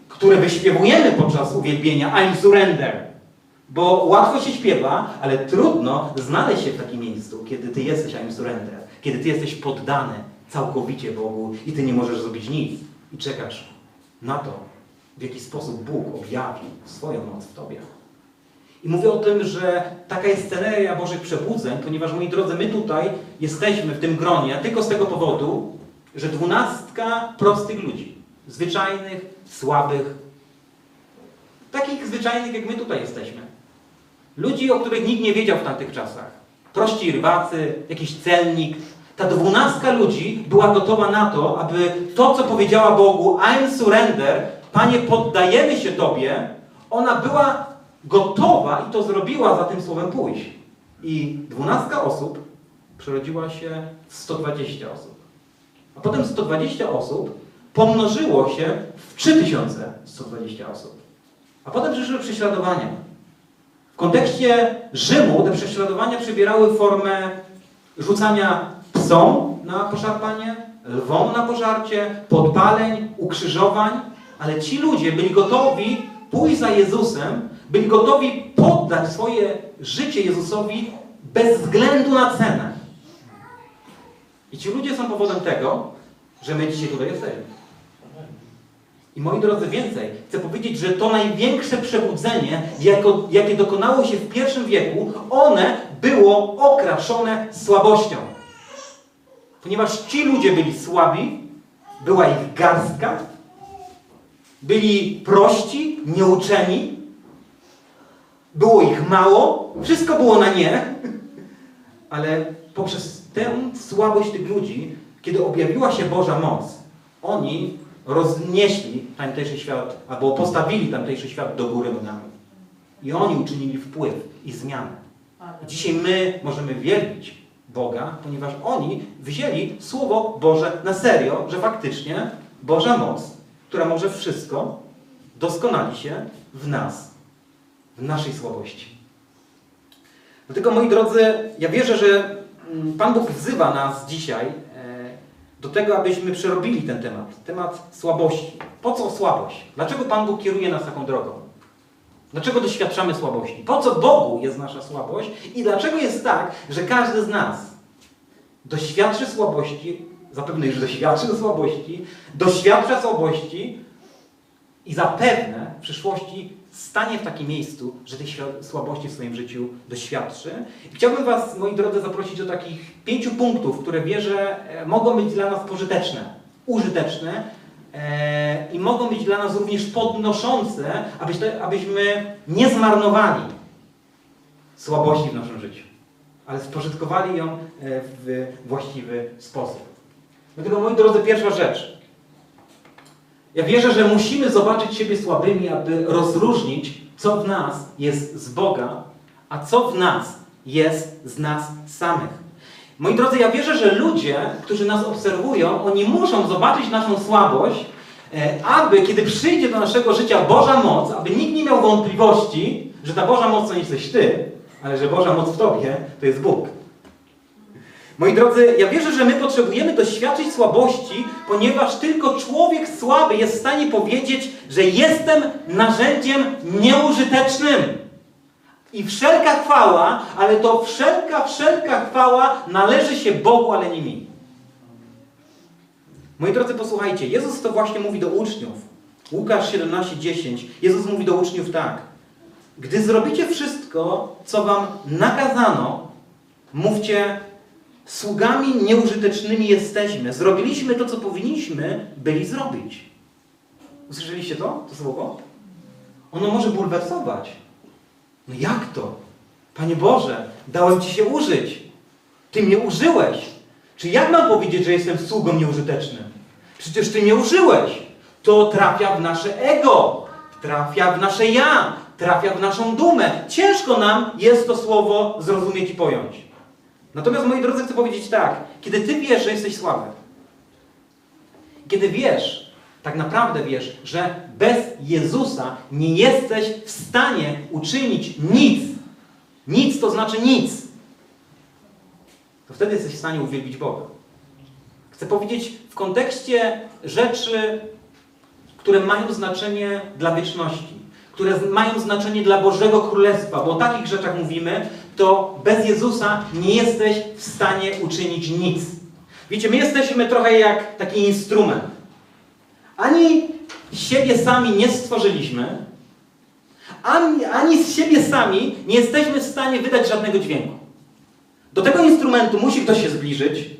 które wyśpiewujemy podczas uwielbienia I'm surrender. Bo łatwo się śpiewa, ale trudno znaleźć się w takim miejscu, kiedy ty jesteś I'm surrender. Kiedy ty jesteś poddany całkowicie Bogu i ty nie możesz zrobić nic. I czekasz na to, w jaki sposób Bóg objawi swoją moc w tobie. I mówię o tym, że taka jest sceneria Bożych przebudzeń, ponieważ, moi drodzy, my tutaj jesteśmy w tym gronie tylko z tego powodu, że dwunastka prostych ludzi, zwyczajnych, słabych, takich zwyczajnych, jak my tutaj jesteśmy. Ludzi, o których nikt nie wiedział w tamtych czasach. Prości rybacy, jakiś celnik. Ta dwunastka ludzi była gotowa na to, aby to, co powiedziała Bogu, I'm surrender, Panie, poddajemy się Tobie, ona była gotowa i to zrobiła za tym słowem pójść. I dwunastka osób przerodziła się w 120 osób. A potem 120 osób pomnożyło się w 3120 osób. A potem przyszły prześladowania. W kontekście Rzymu te prześladowania przybierały formę rzucania psom na poszarpanie, lwom na pożarcie, podpaleń, ukrzyżowań, ale ci ludzie byli gotowi pójść za Jezusem, byli gotowi poddać swoje życie Jezusowi bez względu na cenę. I ci ludzie są powodem tego, że my dzisiaj tutaj jesteśmy. I moi drodzy, więcej, chcę powiedzieć, że to największe przebudzenie, jako, jakie dokonało się w pierwszym wieku, one było okraszone słabością. Ponieważ ci ludzie byli słabi, była ich garstka, byli prości, nieuczeni, było ich mało, wszystko było na nie, ale poprzez tę słabość tych ludzi, kiedy objawiła się Boża moc, oni roznieśli tamtejszy świat, albo postawili tamtejszy świat do góry nogami. I oni uczynili wpływ i zmianę. Dzisiaj my możemy wielbić Boga, ponieważ oni wzięli Słowo Boże na serio, że faktycznie Boża moc, która może wszystko, doskonali się w nas, w naszej słabości. Dlatego, moi drodzy, ja wierzę, że mm, Pan Bóg wzywa nas dzisiaj e, do tego, abyśmy przerobili ten temat. Temat słabości. Po co słabość? Dlaczego Pan Bóg kieruje nas taką drogą? Dlaczego doświadczamy słabości? Po co Bogu jest nasza słabość? I dlaczego jest tak, że każdy z nas doświadczy słabości, zapewne już doświadczy słabości, doświadcza słabości i zapewne w przyszłości stanie w takim miejscu, że tej słabości w swoim życiu doświadczy. Chciałbym Was, moi drodzy, zaprosić do takich pięciu punktów, które wierzę e, mogą być dla nas pożyteczne, użyteczne i mogą być dla nas również podnoszące, abyś- abyśmy nie zmarnowali słabości w naszym życiu, ale spożytkowali ją e, w właściwy sposób. Dlatego, moi drodzy, pierwsza rzecz. Ja wierzę, że musimy zobaczyć siebie słabymi, aby rozróżnić, co w nas jest z Boga, a co w nas jest z nas samych. Moi drodzy, ja wierzę, że ludzie, którzy nas obserwują, oni muszą zobaczyć naszą słabość, e, aby kiedy przyjdzie do naszego życia Boża moc, aby nikt nie miał wątpliwości, że ta Boża moc to nie jesteś Ty, ale że Boża moc w Tobie to jest Bóg. Moi drodzy, ja wierzę, że my potrzebujemy doświadczyć słabości, ponieważ tylko człowiek słaby jest w stanie powiedzieć, że jestem narzędziem nieużytecznym. I wszelka chwała, ale to wszelka, wszelka chwała należy się Bogu, ale nie mi. Moi drodzy, posłuchajcie, Jezus to właśnie mówi do uczniów. Łukasz 17:10. Jezus mówi do uczniów tak. Gdy zrobicie wszystko, co wam nakazano, mówcie, sługami nieużytecznymi jesteśmy. Zrobiliśmy to, co powinniśmy byli zrobić. Usłyszeliście to? To słowo? Ono może bulwersować. No jak to? Panie Boże, dałem Ci się użyć. Ty mnie użyłeś. Czy jak mam powiedzieć, że jestem sługą nieużytecznym? Przecież Ty mnie użyłeś. To trafia w nasze ego, trafia w nasze ja, trafia w naszą dumę. Ciężko nam jest to słowo zrozumieć i pojąć. Natomiast, moi drodzy, chcę powiedzieć tak. Kiedy Ty wiesz, że jesteś słaby, kiedy wiesz, tak naprawdę wiesz, że bez Jezusa nie jesteś w stanie uczynić nic, nic to znaczy nic, to wtedy jesteś w stanie uwielbić Boga. Chcę powiedzieć w kontekście rzeczy, które mają znaczenie dla wieczności, które mają znaczenie dla Bożego Królestwa, bo o takich rzeczach mówimy, to bez Jezusa nie jesteś w stanie uczynić nic. Wiecie, my jesteśmy trochę jak taki instrument. Ani siebie sami nie stworzyliśmy, ani, ani z siebie sami nie jesteśmy w stanie wydać żadnego dźwięku. Do tego instrumentu musi ktoś się zbliżyć.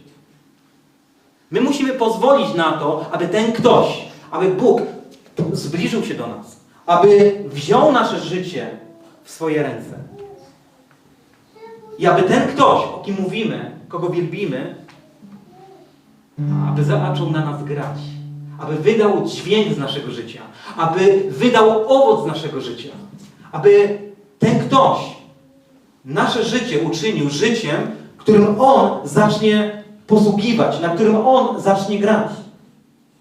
My musimy pozwolić na to, aby ten ktoś, aby Bóg zbliżył się do nas, aby wziął nasze życie w swoje ręce. I aby ten ktoś, o kim mówimy, kogo wielbimy, aby zaczął na nas grać, aby wydał dźwięk z naszego życia, aby wydał owoc z naszego życia, aby ten ktoś nasze życie uczynił życiem, którym On zacznie posługiwać, na którym On zacznie grać.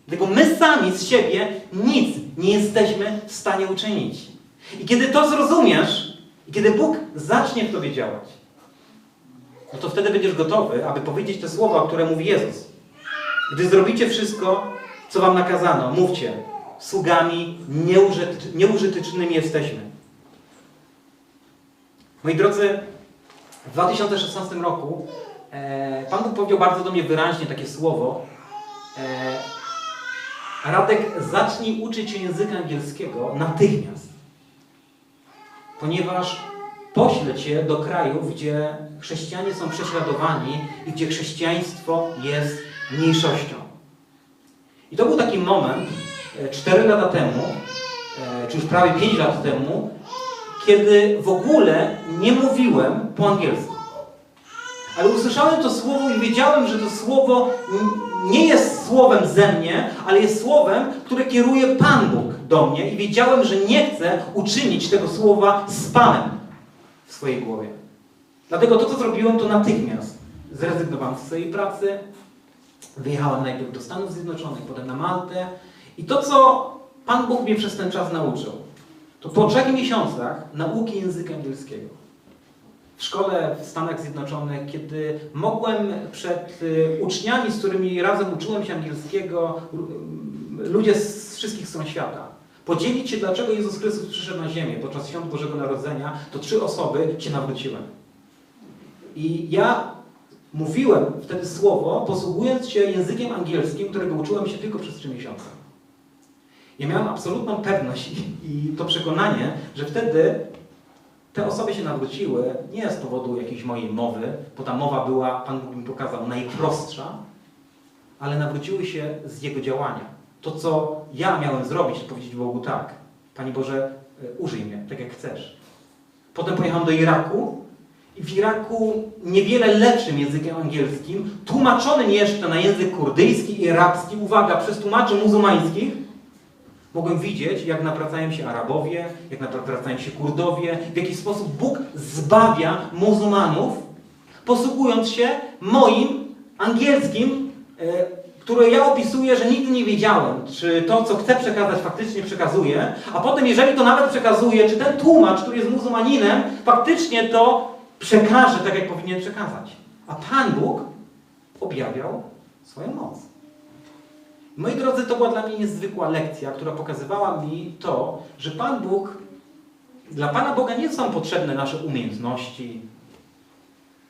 Dlatego my sami z siebie nic nie jesteśmy w stanie uczynić. I kiedy to zrozumiesz, i kiedy Bóg zacznie w Tobie działać, no to wtedy będziesz gotowy, aby powiedzieć te słowa, które mówi Jezus. Gdy zrobicie wszystko, co wam nakazano, mówcie, sługami nieużyt- nieużytecznymi jesteśmy. Moi drodzy, w 2016 roku e, Pan Bóg powiedział bardzo do mnie wyraźnie takie słowo. E, Radek, zacznij uczyć się języka angielskiego natychmiast. Ponieważ poślę Cię do krajów, gdzie chrześcijanie są prześladowani i gdzie chrześcijaństwo jest mniejszością. I to był taki moment, e, 4 lata temu, e, czy już prawie 5 lat temu, kiedy w ogóle nie mówiłem po angielsku. Ale usłyszałem to słowo i wiedziałem, że to słowo nie jest słowem ze mnie, ale jest słowem, które kieruje Pan Bóg do mnie i wiedziałem, że nie chcę uczynić tego słowa spamem w swojej głowie. Dlatego to, co zrobiłem, to natychmiast zrezygnowałem z swojej pracy, wyjechałem najpierw do Stanów Zjednoczonych, potem na Maltę i to, co Pan Bóg mnie przez ten czas nauczył, to po trzech miesiącach nauki języka angielskiego w szkole w Stanach Zjednoczonych, kiedy mogłem przed y, uczniami, z którymi razem uczyłem się angielskiego, y, ludzie z wszystkich stron świata, podzielić się, dlaczego Jezus Chrystus przyszedł na ziemię podczas świąt Bożego Narodzenia, to trzy osoby się nawróciłem. I ja mówiłem wtedy słowo, posługując się językiem angielskim, którego uczyłem się tylko przez trzy miesiące. Ja miałem absolutną pewność i, to przekonanie, że wtedy te osoby się nawróciły nie z powodu jakiejś mojej mowy, bo ta mowa była, Pan Bóg mi pokazał, najprostsza, ale nawróciły się z Jego działania. To, co ja miałem zrobić, to powiedzieć Bogu tak. Panie Boże, y, użyj mnie, tak jak chcesz. Potem pojechałem do Iraku w Iraku niewiele lepszym językiem angielskim, tłumaczonym jeszcze na język kurdyjski i arabski, uwaga, przez tłumaczy muzułmańskich, mogłem widzieć, jak nawracają się Arabowie, jak nawracają się Kurdowie, w jaki sposób Bóg zbawia muzułmanów, posługując się moim angielskim, e, które ja opisuję, że nigdy nie wiedziałem, czy to, co chcę przekazać, faktycznie przekazuję, a potem, jeżeli to nawet przekazuję, czy ten tłumacz, który jest muzułmaninem, faktycznie to przekaże tak, jak powinien przekazać. A Pan Bóg objawiał swoją moc. Moi drodzy, to była dla mnie niezwykła lekcja, która pokazywała mi to, że Pan Bóg, dla Pana Boga nie są potrzebne nasze umiejętności,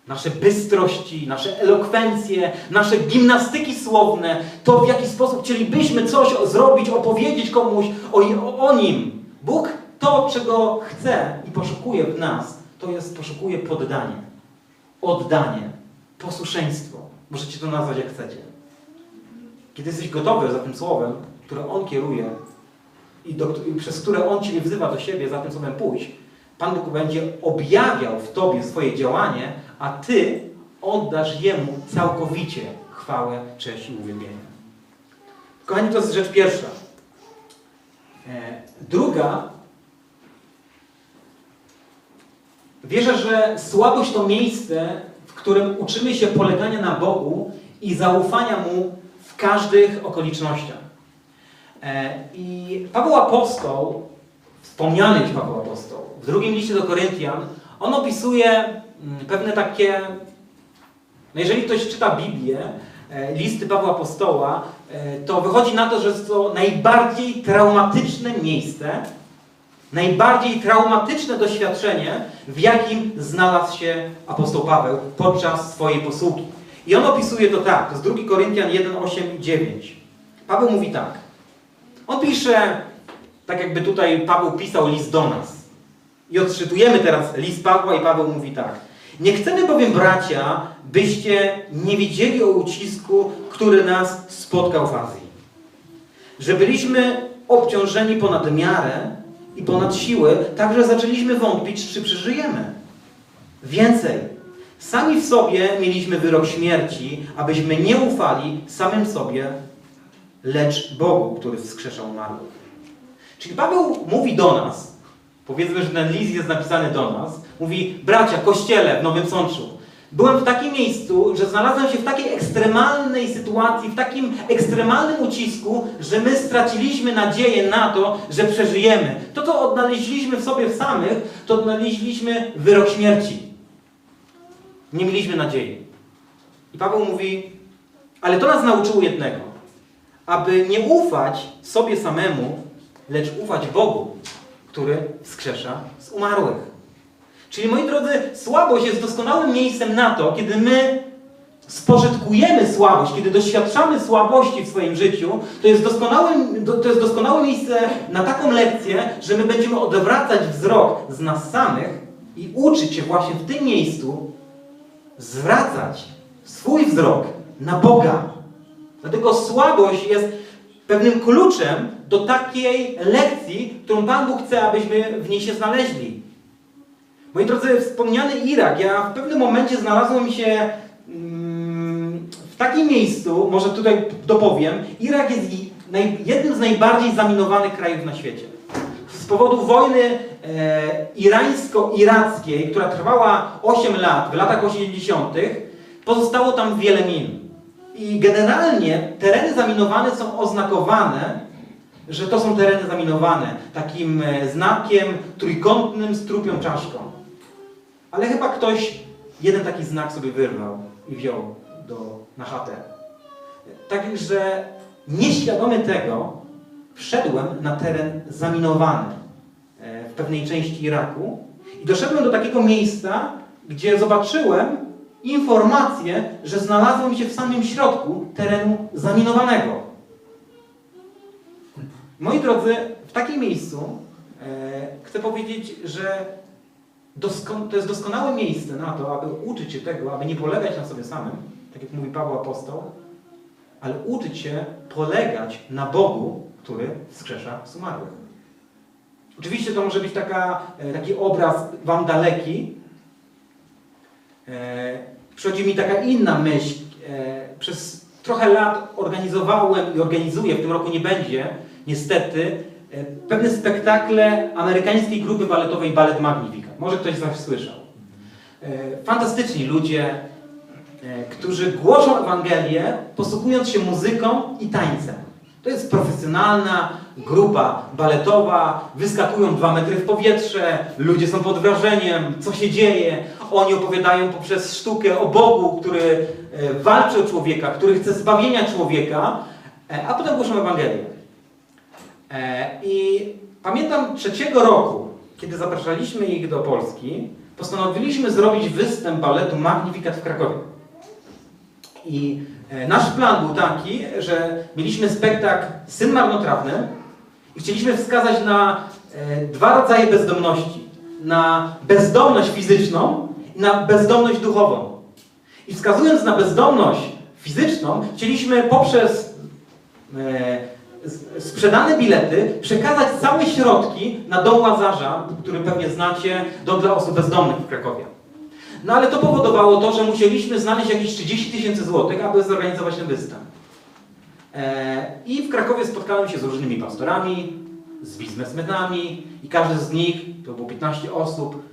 nasze bystrości, nasze elokwencje, nasze gimnastyki słowne, to w jaki sposób chcielibyśmy coś zrobić, opowiedzieć komuś o, o, o Nim. Bóg to, czego chce i poszukuje w nas, to jest poszukuje poddanie, oddanie, posłuszeństwo. Możecie to nazwać jak chcecie. Kiedy jesteś gotowy za tym słowem, które On kieruje i, do, i przez które On Ciebie wzywa do siebie, za tym słowem pójść, Pan Bóg będzie objawiał w Tobie swoje działanie, a Ty oddasz Jemu całkowicie chwałę, cześć i uwielbienie. Kochani, to jest rzecz pierwsza. E, druga, wierzę, że słabość to miejsce, w którym uczymy się polegania na Bogu i zaufania Mu w każdych okolicznościach. E, I Paweł Apostoł, wspomniany już Paweł Apostoł, w drugim liście do Koryntian, on opisuje mm, pewne takie, no jeżeli ktoś czyta Biblię, e, listy Pawła Apostoła, e, to wychodzi na to, że jest to najbardziej traumatyczne miejsce, najbardziej traumatyczne doświadczenie, w jakim znalazł się apostoł Paweł podczas swojej posługi. I on opisuje to tak, jest 2 Koryntian 1, 8 i 9. Paweł mówi tak. On pisze, tak jakby tutaj Paweł pisał list do nas. I odczytujemy teraz list Pawła i Paweł mówi tak. Nie chcemy bowiem, bracia, byście nie wiedzieli o ucisku, który nas spotkał w Azji. Że byliśmy obciążeni ponad miarę i ponad siły, także zaczęliśmy wątpić, czy przeżyjemy. Więcej, sami w sobie mieliśmy wyrok śmierci, abyśmy nie ufali samym sobie, lecz Bogu, który wskrzeszał umarłych. Czyli Paweł mówi do nas, powiedzmy, że ten list jest napisany do nas, mówi, bracia, kościele w Nowym Sączu, byłem w takim miejscu, że znalazłem się w takiej ekstremalnej sytuacji, w takim ekstremalnym ucisku, że my straciliśmy nadzieję na to, że przeżyjemy. To, co odnaleźliśmy w sobie samych, to odnaleźliśmy wyrok śmierci. Nie mieliśmy nadziei. I Paweł mówi, ale to nas nauczyło jednego. Aby nie ufać sobie samemu, lecz ufać Bogu, który wskrzesza z umarłych. Czyli moi drodzy, słabość jest doskonałym miejscem na to, kiedy my spożytkujemy słabość, kiedy doświadczamy słabości w swoim życiu, to jest, doskonałym, to jest doskonałe miejsce na taką lekcję, że my będziemy odwracać wzrok z nas samych i uczyć się właśnie w tym miejscu zwracać swój wzrok na Boga. Dlatego słabość jest pewnym kluczem do takiej lekcji, którą Pan Bóg chce, abyśmy w niej się znaleźli. Moi drodzy, wspomniany Irak, ja w pewnym momencie znalazłem się mm, w takim miejscu, może tutaj dopowiem, Irak jest jednym z najbardziej zaminowanych krajów na świecie. Z powodu wojny e, irańsko-irackiej, która trwała 8 lat, w latach 80., pozostało tam wiele min. I generalnie tereny zaminowane są oznakowane, że to są tereny zaminowane takim e, znakiem trójkątnym z trupią czaszką. Ale chyba ktoś jeden taki znak sobie wyrwał i wziął do, na chatę. Także nieświadomy tego wszedłem na teren zaminowany e, w pewnej części Iraku i doszedłem do takiego miejsca, gdzie zobaczyłem informację, że znalazłem się w samym środku terenu zaminowanego. Moi drodzy, w takim miejscu e, chcę powiedzieć, że to jest doskonałe miejsce na to, aby uczyć się tego, aby nie polegać na sobie samym, tak jak mówi Paweł Apostoł, ale uczyć się polegać na Bogu, który wskrzesza z umarłych. Oczywiście to może być taka, e, taki obraz Wam daleki. E, Przychodzi mi taka inna myśl. E, Przez trochę lat organizowałem i organizuję, w tym roku nie będzie, niestety, pewne spektakle amerykańskiej grupy baletowej Ballet Magnificat. Może ktoś z Was słyszał. E, Fantastyczni ludzie, e, którzy głoszą Ewangelię, posługując się muzyką i tańcem. To jest profesjonalna grupa baletowa, wyskakują dwa metry w powietrze, ludzie są pod wrażeniem, co się dzieje. Oni opowiadają poprzez sztukę o Bogu, który e, walczy o człowieka, który chce zbawienia człowieka, a potem głoszą Ewangelię. I pamiętam trzeciego roku, kiedy zapraszaliśmy ich do Polski, postanowiliśmy zrobić występ baletu Magnificat w Krakowie. I e, nasz plan był taki, że mieliśmy spektakl Syn Marnotrawny i chcieliśmy wskazać na e, dwa rodzaje bezdomności. Na bezdomność fizyczną i na bezdomność duchową. I wskazując na bezdomność fizyczną, chcieliśmy poprzez e, sprzedane bilety przekazać całe środki na dom Łazarza, który pewnie znacie, dom dla osób bezdomnych w Krakowie. No ale to powodowało to, że musieliśmy znaleźć jakieś 30 tysięcy złotych, aby zorganizować ten występ. E, I w Krakowie spotkałem się z różnymi pastorami, z biznesmenami i każdy z nich, to było 15 osób,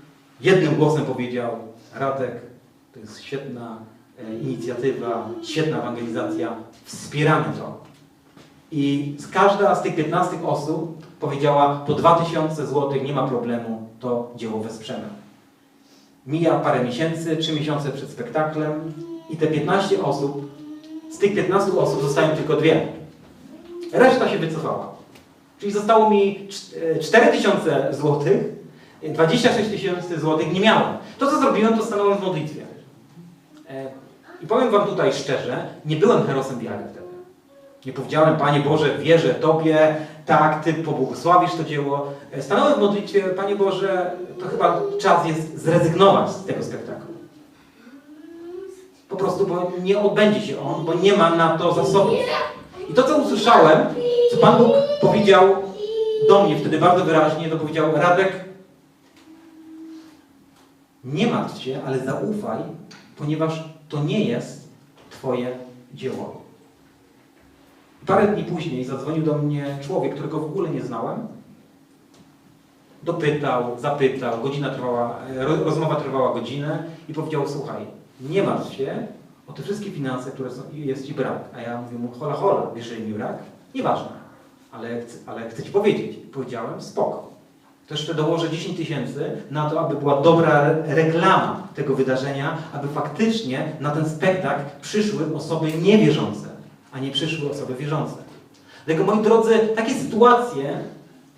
jednym głosem powiedział Radek, to jest świetna e, inicjatywa, świetna ewangelizacja, wspieramy to. I każda z tych 15 osób powiedziała po 2000 złotych, nie ma problemu, to dzieło wesprzemy. Mija parę miesięcy, 3 miesiące przed spektaklem i te 15 osób, z tych 15 osób zostają tylko dwie. Reszta się wycofała. Czyli zostało mi 4 tysiące złotych, 26 tysięcy złotych nie miałem. To co zrobiłem, to stanąłem w modlitwie. E, I powiem Wam tutaj szczerze, nie byłem herosem wiary. Nie powiedziałem, Panie Boże, wierzę Tobie, tak, Ty pobłogosławisz to dzieło. E, Stanąłem w modlitwie, Panie Boże, to chyba czas jest zrezygnować z tego spektaklu. Po prostu, bo nie odbędzie się on, bo nie ma na to zasobów. I to, co usłyszałem, co Pan Bóg powiedział do mnie wtedy bardzo wyraźnie, to powiedział, Radek, nie martw się, ale zaufaj, ponieważ to nie jest Twoje dzieło. Parę dni później zadzwonił do mnie człowiek, którego w ogóle nie znałem. Dopytał, zapytał, godzina trwała, e, ro- rozmowa trwała godzinę i powiedział, słuchaj, nie martw się o te wszystkie finanse, które są, jest Ci brak. A ja mówię mu, hola, hola, wiesz, że mi brak? Nieważne, ale, chcę- ale chcę Ci powiedzieć. Powiedziałem, spoko. To jeszcze dołożę 10 tysięcy na to, aby była dobra re- reklama tego wydarzenia, aby faktycznie na ten spektakl przyszły osoby niewierzące, a nie przyszły osoby wierzące. Dlatego, moi drodzy, takie sytuacje,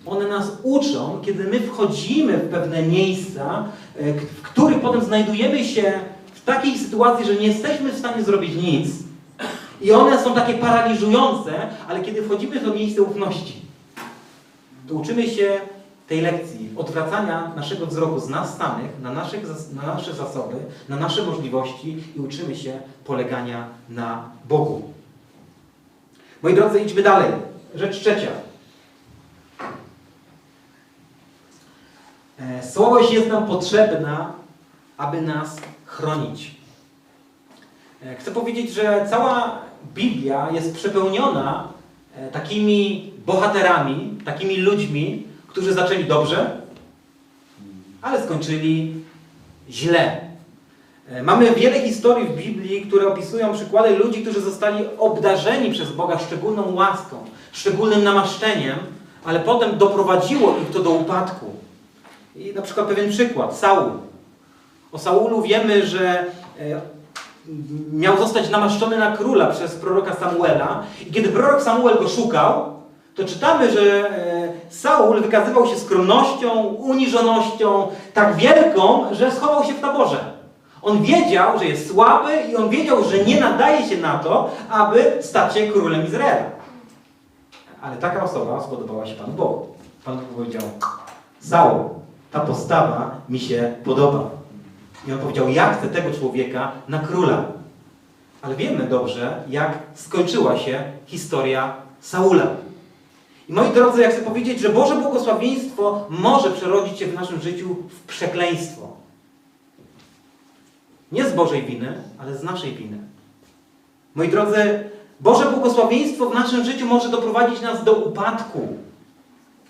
one nas uczą, kiedy my wchodzimy w pewne miejsca, e, w których potem znajdujemy się w takiej sytuacji, że nie jesteśmy w stanie zrobić nic. I one są takie paraliżujące, ale kiedy wchodzimy w to miejsce ufności, to uczymy się tej lekcji odwracania naszego wzroku z nas samych, na, naszych, na nasze zasoby, na nasze możliwości i uczymy się polegania na Bogu. Moi drodzy, idźmy dalej. Rzecz trzecia. E, Słabość jest nam potrzebna, aby nas chronić. E, Chcę powiedzieć, że cała Biblia jest przepełniona e, takimi bohaterami, takimi ludźmi, którzy zaczęli dobrze, ale skończyli źle. E, Mamy wiele historii w Biblii, które opisują przykłady ludzi, którzy zostali obdarzeni przez Boga szczególną łaską, szczególnym namaszczeniem, ale potem doprowadziło ich to do upadku. I na przykład pewien przykład, Saul. O Saulu wiemy, że e, miał zostać namaszczony na króla przez proroka Samuela i kiedy prorok Samuel go szukał, to czytamy, że e, Saul wykazywał się skromnością, uniżonością tak wielką, że schował się w taborze. On wiedział, że jest słaby i on wiedział, że nie nadaje się na to, aby stać się królem Izraela. Ale taka osoba spodobała się Panu Bogu. Pan powiedział, Saul, ta postawa mi się podoba. I on powiedział, ja chcę tego człowieka na króla. Ale wiemy dobrze, jak skończyła się historia Saula. I moi drodzy, ja chcę powiedzieć, że Boże błogosławieństwo może przerodzić się w naszym życiu w przekleństwo. Nie z Bożej winy, ale z naszej winy. Moi drodzy, Boże błogosławieństwo w naszym życiu może doprowadzić nas do upadku.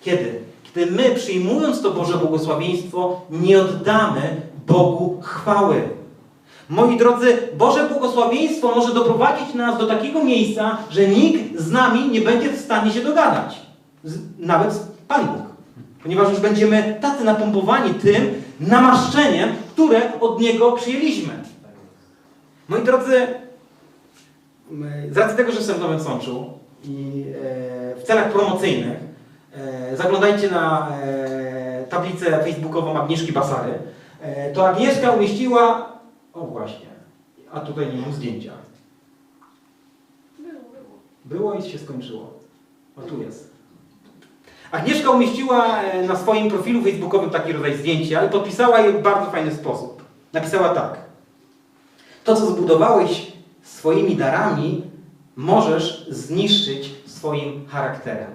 Kiedy? Kiedy my, przyjmując to Boże błogosławieństwo, nie oddamy Bogu chwały. Moi drodzy, Boże błogosławieństwo może doprowadzić nas do takiego miejsca, że nikt z nami nie będzie w stanie się dogadać. Nawet Pan Bóg. Ponieważ już będziemy tacy napompowani tym namaszczeniem, które od Niego przyjęliśmy. Moi drodzy, z racji tego, że jestem w Nowym Sączu i e, w celach promocyjnych e, zaglądajcie na e, tablicę facebookową Agnieszki Basary, to Agnieszka umieściła, o właśnie, a tutaj nie mam zdjęcia. Było i się skończyło. O tu jest. Agnieszka umieściła e, na swoim profilu facebookowym taki rodzaj zdjęcia i podpisała je w bardzo fajny sposób. Napisała tak. To, co zbudowałeś swoimi darami, możesz zniszczyć swoim charakterem.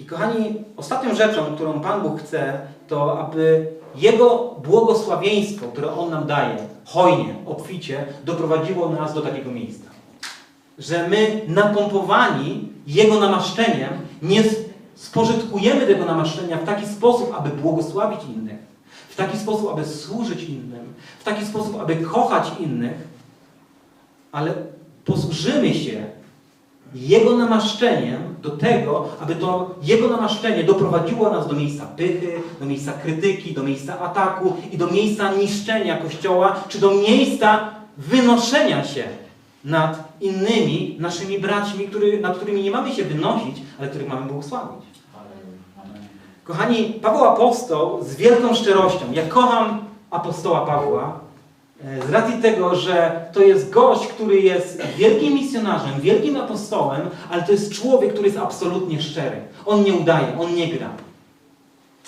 I kochani, ostatnią rzeczą, którą Pan Bóg chce, to aby Jego błogosławieństwo, które On nam daje, hojnie, obficie, doprowadziło nas do takiego miejsca. Że my, napompowani Jego namaszczeniem, nie spożytkujemy tego namaszczenia w taki sposób, aby błogosławić innych, w taki sposób, aby służyć innym, w taki sposób, aby kochać innych, ale posłużymy się Jego namaszczeniem do tego, aby to Jego namaszczenie doprowadziło nas do miejsca pychy, do miejsca krytyki, do miejsca ataku i do miejsca niszczenia Kościoła, czy do miejsca wynoszenia się nad innymi naszymi braćmi, który, nad którymi nie mamy się wynosić, ale których mamy błogosławić. Kochani, Paweł Apostoł z wielką szczerością, ja kocham apostoła Pawła, e, z racji tego, że to jest gość, który jest wielkim misjonarzem, wielkim apostołem, ale to jest człowiek, który jest absolutnie szczery. On nie udaje, on nie gra.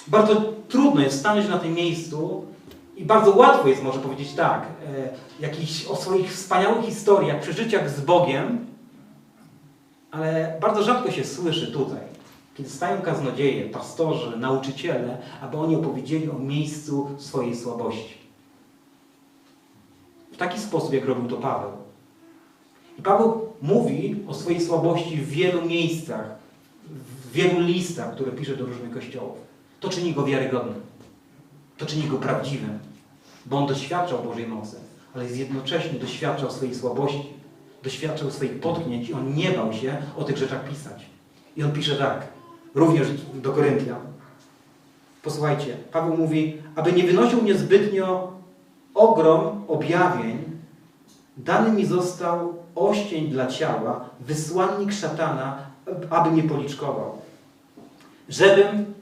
Bardzo trudno jest stanąć na tym miejscu i bardzo łatwo jest, może powiedzieć tak, e, jakichś o swoich wspaniałych historiach, przeżyciach z Bogiem, ale bardzo rzadko się słyszy tutaj, kiedy stają kaznodzieje, pastorzy, nauczyciele, aby oni opowiedzieli o miejscu swojej słabości. W taki sposób, jak robił to Paweł. I Paweł mówi o swojej słabości w wielu miejscach, w wielu listach, które pisze do różnych kościołów. To czyni go wiarygodnym. To czyni go prawdziwym, bo on doświadczał Bożej mocy, ale jednocześnie doświadczał swojej słabości, doświadczał swoich potknięć i on nie bał się o tych rzeczach pisać. I on pisze tak, również do Koryntian. Posłuchajcie, Paweł mówi, aby nie wynosił mnie zbytnio ogrom objawień, dany mi został oścień dla ciała, wysłannik szatana, aby mnie policzkował, żebym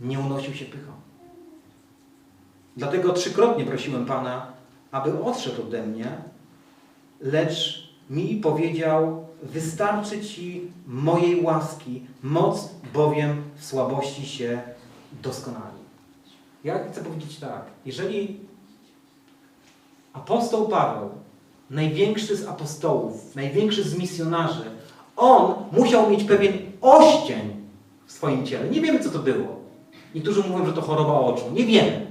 nie unosił się pychą. Dlatego trzykrotnie prosiłem Pana, aby odszedł ode mnie, lecz mi powiedział, wystarczy Ci mojej łaski, moc bowiem w słabości się doskonali. Ja chcę powiedzieć tak, jeżeli apostoł Paweł, największy z apostołów, największy z misjonarzy, on musiał mieć pewien oścień w swoim ciele. Nie wiemy, co to było. Niektórzy mówią, że to choroba oczu. Nie wiemy.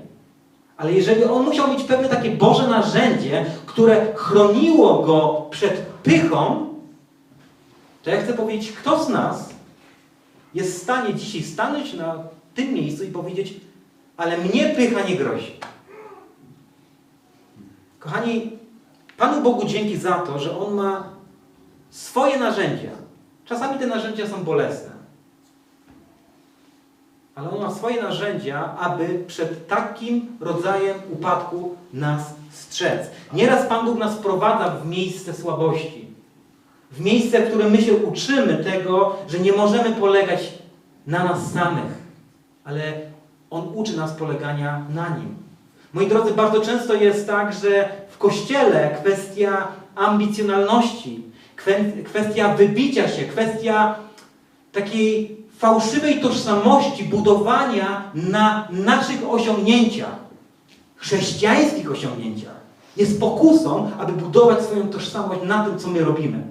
Ale jeżeli on musiał mieć pewne takie Boże narzędzie, które chroniło go przed pychą, to ja chcę powiedzieć, kto z nas jest w stanie dzisiaj stanąć na tym miejscu i powiedzieć, ale mnie pycha nie grozi. Kochani, Panu Bogu dzięki za to, że On ma swoje narzędzia. Czasami te narzędzia są bolesne. Ale on ma swoje narzędzia, aby przed takim rodzajem upadku nas strzec. Nieraz Pan Bóg nas wprowadza w miejsce słabości. W miejsce, w którym my się uczymy tego, że nie możemy polegać na nas samych, ale On uczy nas polegania na Nim. Moi drodzy, bardzo często jest tak, że w Kościele kwestia ambicjonalności, kwe- kwestia wybicia się, kwestia takiej fałszywej tożsamości, budowania na naszych osiągnięciach, chrześcijańskich osiągnięciach, jest pokusą, aby budować swoją tożsamość na tym, co my robimy.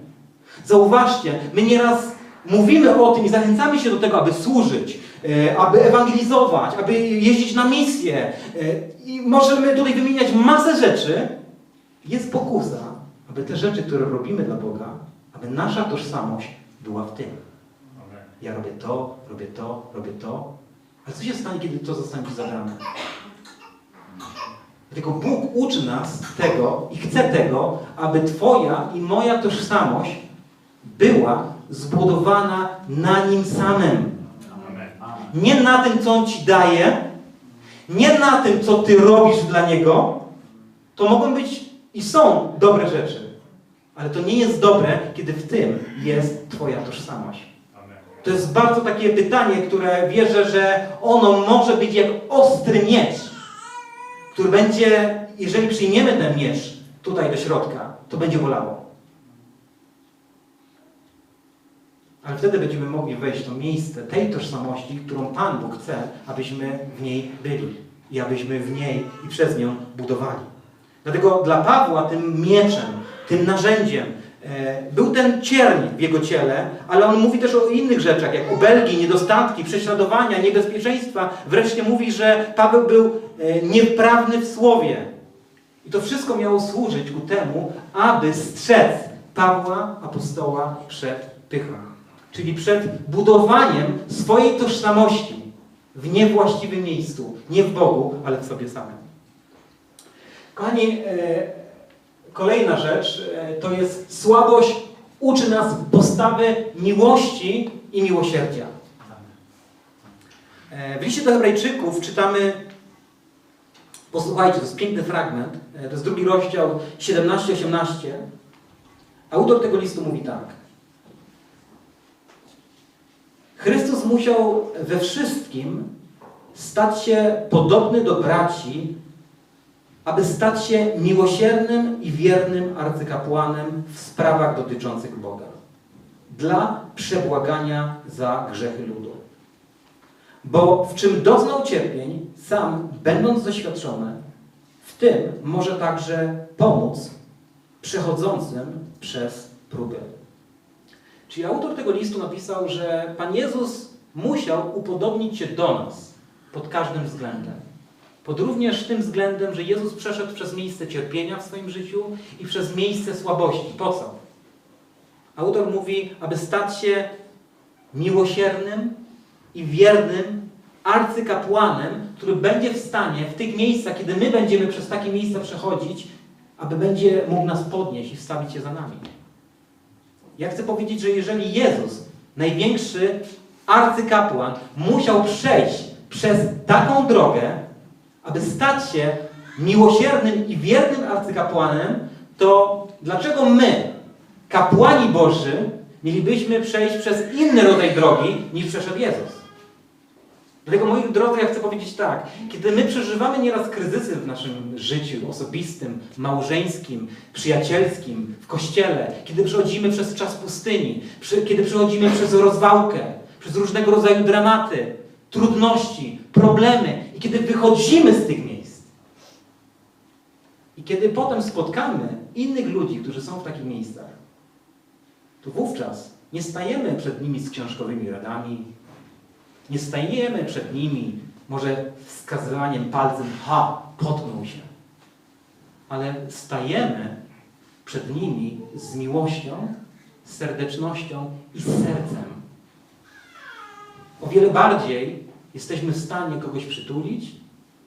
Zauważcie, my nieraz mówimy o tym i zachęcamy się do tego, aby służyć, e, aby ewangelizować, aby jeździć na misję. e, I możemy tutaj wymieniać masę rzeczy. Jest pokusa, aby te rzeczy, które robimy dla Boga, aby nasza tożsamość była w tym. Ja robię to, robię to, robię to. Ale co się stanie, kiedy to zostanie zabrane? Dlatego Bóg uczy nas tego i chce tego, aby Twoja i moja tożsamość była zbudowana na Nim samym. Nie na tym, co On Ci daje, nie na tym, co Ty robisz dla Niego. To mogą być i są dobre rzeczy. Ale to nie jest dobre, kiedy w tym jest Twoja tożsamość. To jest bardzo takie pytanie, które wierzę, że ono może być jak ostry miecz, który będzie, jeżeli przyjmiemy ten miecz tutaj do środka, to będzie bolało. Ale wtedy będziemy mogli wejść w to miejsce tej tożsamości, którą Pan Bóg chce, abyśmy w niej byli i abyśmy w niej i przez nią budowali. Dlatego dla Pawła tym mieczem, tym narzędziem był ten cierń w jego ciele, ale on mówi też o innych rzeczach, jak obelgi, niedostatki, prześladowania, niebezpieczeństwa. Wreszcie mówi, że Paweł był e, niewprawny w słowie. I to wszystko miało służyć ku temu, aby strzec Pawła, apostoła, przed pychą. Czyli przed budowaniem swojej tożsamości w niewłaściwym miejscu. Nie w Bogu, ale w sobie samym. Kochani, e, kolejna rzecz e, to jest słabość uczy nas postawy miłości i miłosierdzia. E, W liście do Hebrajczyków czytamy, posłuchajcie, to jest piękny fragment, e, to jest drugi rozdział 17-18. Autor tego listu mówi tak. Chrystus musiał we wszystkim stać się podobny do braci, aby stać się miłosiernym i wiernym arcykapłanem w sprawach dotyczących Boga, dla przebłagania za grzechy ludu. Bo w czym doznał cierpień, sam będąc doświadczony, w tym może także pomóc przechodzącym przez próby. Czyli autor tego listu napisał, że Pan Jezus musiał upodobnić się do nas pod każdym względem. Pod również tym względem, że Jezus przeszedł przez miejsce cierpienia w swoim życiu i przez miejsce słabości. Po co? Autor mówi, aby stać się miłosiernym i wiernym arcykapłanem, który będzie w stanie w tych miejscach, kiedy my będziemy przez takie miejsca przechodzić, aby będzie mógł nas podnieść i wstawić się za nami. Ja chcę powiedzieć, że jeżeli Jezus, największy arcykapłan, musiał przejść przez taką drogę, aby stać się miłosiernym i wiernym arcykapłanem, to dlaczego my, kapłani Boży, mielibyśmy przejść przez inny rodzaj drogi, niż przeszedł Jezus? Dlatego, moi drodzy, ja chcę powiedzieć tak. Kiedy my przeżywamy nieraz kryzysy w naszym życiu osobistym, małżeńskim, przyjacielskim, w kościele, kiedy przechodzimy przez czas pustyni, przy, kiedy przechodzimy przez rozwałkę, przez różnego rodzaju dramaty, trudności, problemy i kiedy wychodzimy z tych miejsc i kiedy potem spotkamy innych ludzi, którzy są w takich miejscach, to wówczas nie stajemy przed nimi z książkowymi radami, nie stajemy przed nimi może wskazywaniem palcem, ha, potknął się. Ale stajemy przed nimi z miłością, serdecznością i sercem. O wiele bardziej jesteśmy w stanie kogoś przytulić,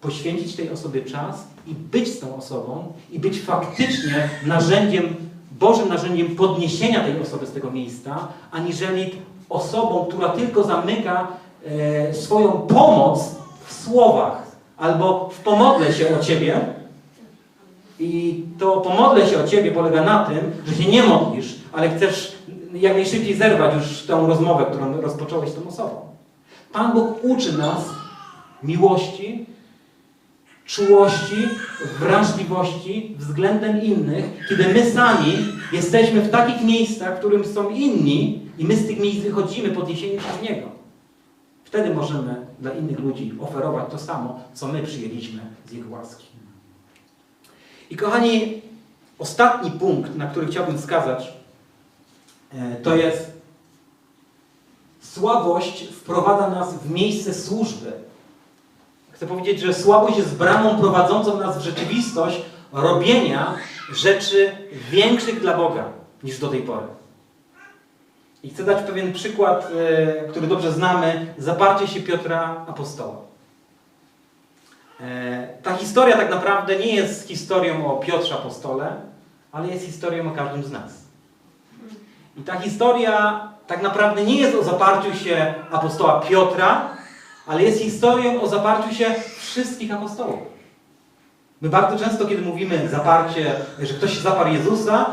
poświęcić tej osobie czas i być z tą osobą i być faktycznie narzędziem, Bożym narzędziem podniesienia tej osoby z tego miejsca, aniżeli osobą, która tylko zamyka e, swoją pomoc w słowach albo w pomodlę się o Ciebie. I to pomodlę się o Ciebie polega na tym, że się nie modlisz, ale chcesz jak najszybciej zerwać już tę rozmowę, którą rozpocząłeś z tą osobą. Pan Bóg uczy nas miłości, czułości, wrażliwości względem innych, kiedy my sami jesteśmy w takich miejscach, w którym są inni i my z tych miejsc wychodzimy podniesieni przez Niego. Wtedy możemy dla innych ludzi oferować to samo, co my przyjęliśmy z Jego łaski. I kochani, ostatni punkt, na który chciałbym wskazać, e, to jest słabość wprowadza nas w miejsce służby. Chcę powiedzieć, że słabość jest bramą prowadzącą nas w rzeczywistość robienia rzeczy większych dla Boga niż do tej pory. I chcę dać pewien przykład, e, który dobrze znamy, zaparcie się Piotra Apostoła. E, Ta historia tak naprawdę nie jest historią o Piotrze Apostole, ale jest historią o każdym z nas. I ta historia tak naprawdę nie jest o zaparciu się apostoła Piotra, ale jest historią o zaparciu się wszystkich apostołów. My bardzo często, kiedy mówimy zaparcie, że ktoś się zaparł Jezusa,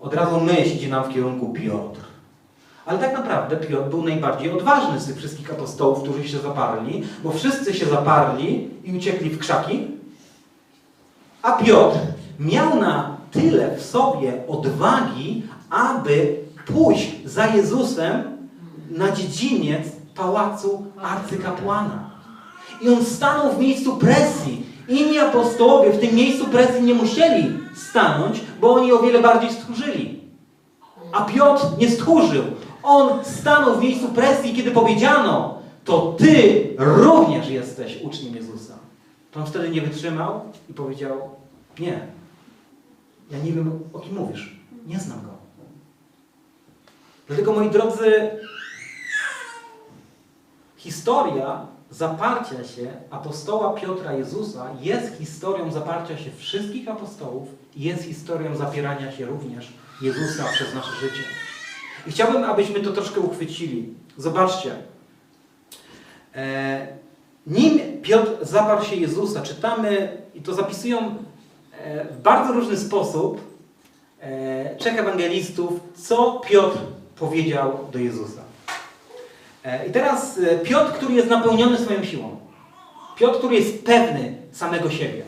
od razu myśl idzie nam w kierunku Piotr. Ale tak naprawdę Piotr był najbardziej odważny z tych wszystkich apostołów, którzy się zaparli, bo wszyscy się zaparli i uciekli w krzaki, a Piotr miał na tyle w sobie odwagi, aby pójść za Jezusem na dziedziniec pałacu arcykapłana. I on stanął w miejscu presji. Inni apostołowie w tym miejscu presji nie musieli stanąć, bo oni o wiele bardziej stchórzyli. A Piotr nie stchórzył. On stanął w miejscu presji, kiedy powiedziano, to ty również jesteś uczniem Jezusa. To on wtedy nie wytrzymał i powiedział, nie, ja nie wiem, o kim mówisz. Nie znam go. Dlatego, moi drodzy, historia zaparcia się apostoła Piotra Jezusa jest historią zaparcia się wszystkich apostołów i jest historią zapierania się również Jezusa przez nasze życie. I chciałbym, abyśmy to troszkę uchwycili. Zobaczcie. E, nim Piotr zaparł się Jezusa, czytamy, i to zapisują e, w bardzo różny sposób e, trzech ewangelistów, co Piotr powiedział do Jezusa. E, I teraz e, Piotr, który jest napełniony swoją siłą. Piotr, który jest pewny samego siebie.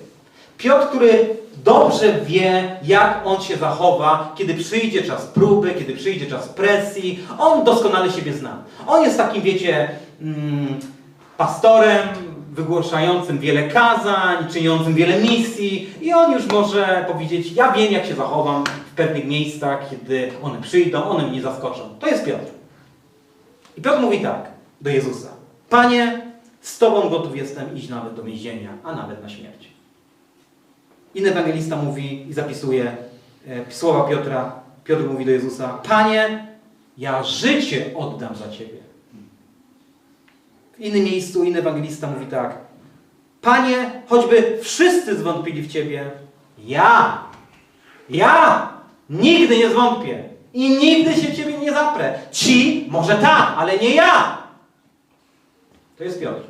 Piotr, który dobrze wie, jak on się zachowa, kiedy przyjdzie czas próby, kiedy przyjdzie czas presji. On doskonale siebie zna. On jest takim, wiecie, mm, pastorem, wygłaszającym wiele kazań, czyniącym wiele misji i on już może powiedzieć, ja wiem, jak się zachowam w pewnych miejscach, kiedy one przyjdą, one mnie zaskoczą. To jest Piotr. I Piotr mówi tak do Jezusa. Panie, z Tobą gotów jestem iść nawet do więzienia, a nawet na śmierć. Inny ewangelista mówi i zapisuje e, słowa Piotra. Piotr mówi do Jezusa, Panie, ja życie oddam za Ciebie. Innym miejscu inny ewangelista mówi tak. Panie, choćby wszyscy zwątpili w Ciebie, ja, ja nigdy nie zwątpię i nigdy się Ciebie nie zaprę. Ci może tak, ale nie ja. To jest Piotr.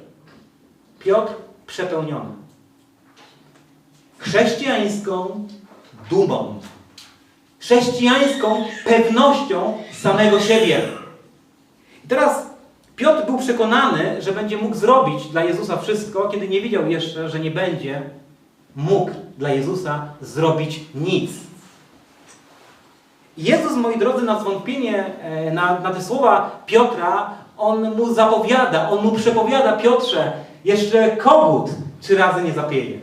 Piotr przepełniony. Chrześcijańską dumą. Chrześcijańską pewnością samego siebie. I teraz Piotr był przekonany, że będzie mógł zrobić dla Jezusa wszystko, kiedy nie wiedział jeszcze, że nie będzie mógł dla Jezusa zrobić nic. Jezus, moi drodzy, na zwątpienie, e, na, na te słowa Piotra, on mu zapowiada, on mu przepowiada, Piotrze, jeszcze kogut trzy razy nie zapieje.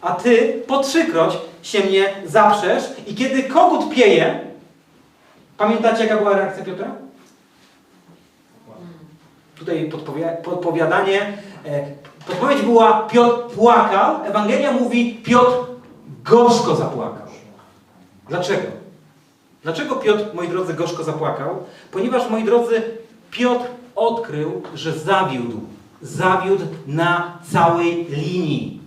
A ty po trzykroć się mnie zaprzesz i kiedy kogut pieje, pamiętacie jaka była reakcja Piotra? Tutaj podpowi- podpowiadanie. e, Podpowiedź była Piotr płakał. Ewangelia mówi Piotr gorzko zapłakał. Dlaczego? Dlaczego Piotr, moi drodzy, gorzko zapłakał? Ponieważ, moi drodzy, Piotr odkrył, że zawiódł. Zawiódł na całej linii.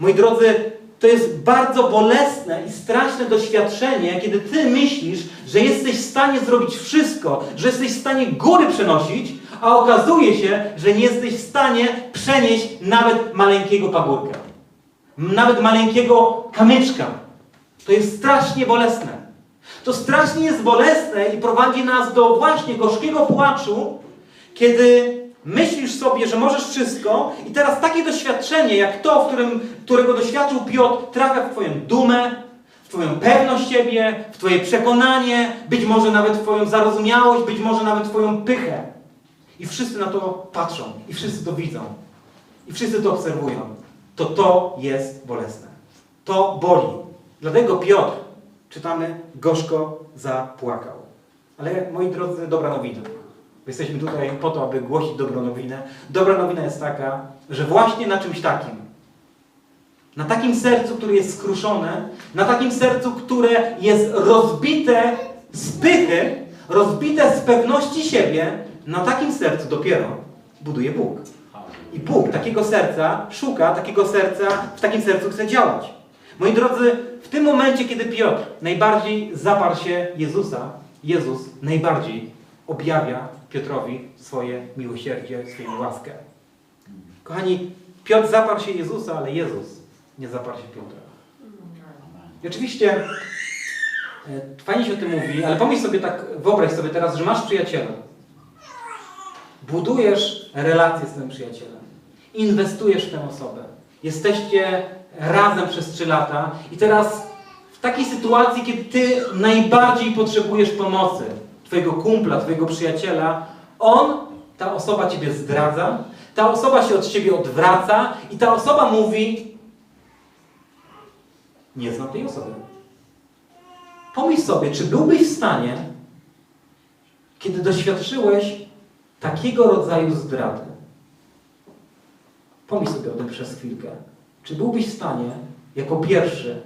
Moi drodzy, to jest bardzo bolesne i straszne doświadczenie, kiedy ty myślisz, że jesteś w stanie zrobić wszystko, że jesteś w stanie góry przenosić, a okazuje się, że nie jesteś w stanie przenieść nawet maleńkiego pagórka. Nawet maleńkiego kamyczka. To jest strasznie bolesne. To strasznie jest bolesne i prowadzi nas do właśnie gorzkiego płaczu, kiedy myślisz sobie, że możesz wszystko i teraz takie doświadczenie, jak to, w którym, którego doświadczył Piotr, trafia w Twoją dumę, w Twoją pewność siebie, w Twoje przekonanie, być może nawet w Twoją zarozumiałość, być może nawet w Twoją pychę. I wszyscy na to patrzą, i wszyscy to widzą, i wszyscy to obserwują. To to jest bolesne. To boli. Dlatego Piotr, czytamy, gorzko zapłakał. Ale moi drodzy, dobra nowina. Jesteśmy tutaj po to, aby głosić dobrą nowinę. Dobra nowina jest taka, że właśnie na czymś takim, na takim sercu, które jest skruszone, na takim sercu, które jest rozbite z pychy, rozbite z pewności siebie, na takim sercu dopiero buduje Bóg. I Bóg takiego serca szuka, takiego serca, w takim sercu chce działać. Moi drodzy, w tym momencie, kiedy Piotr najbardziej zaparł się Jezusa, Jezus najbardziej objawia Piotrowi swoje miłosierdzie, swoją łaskę. Kochani, Piotr zaparł się Jezusa, ale Jezus nie zaparł się Piotra. I oczywiście e, fajnie się o tym mówi, ale pomyśl sobie tak, wyobraź sobie teraz, że masz przyjaciela. Budujesz relację z tym przyjacielem. Inwestujesz w tę osobę. Jesteście razem przez trzy lata i teraz w takiej sytuacji, kiedy ty najbardziej potrzebujesz pomocy twojego kumpla, twojego przyjaciela, on, ta osoba ciebie zdradza, ta osoba się od ciebie odwraca i ta osoba mówi nie znam tej osoby. Pomyśl sobie, czy byłbyś w stanie, kiedy doświadczyłeś takiego rodzaju zdrady, pomyśl sobie o tym przez chwilkę, czy byłbyś w stanie, jako pierwszy,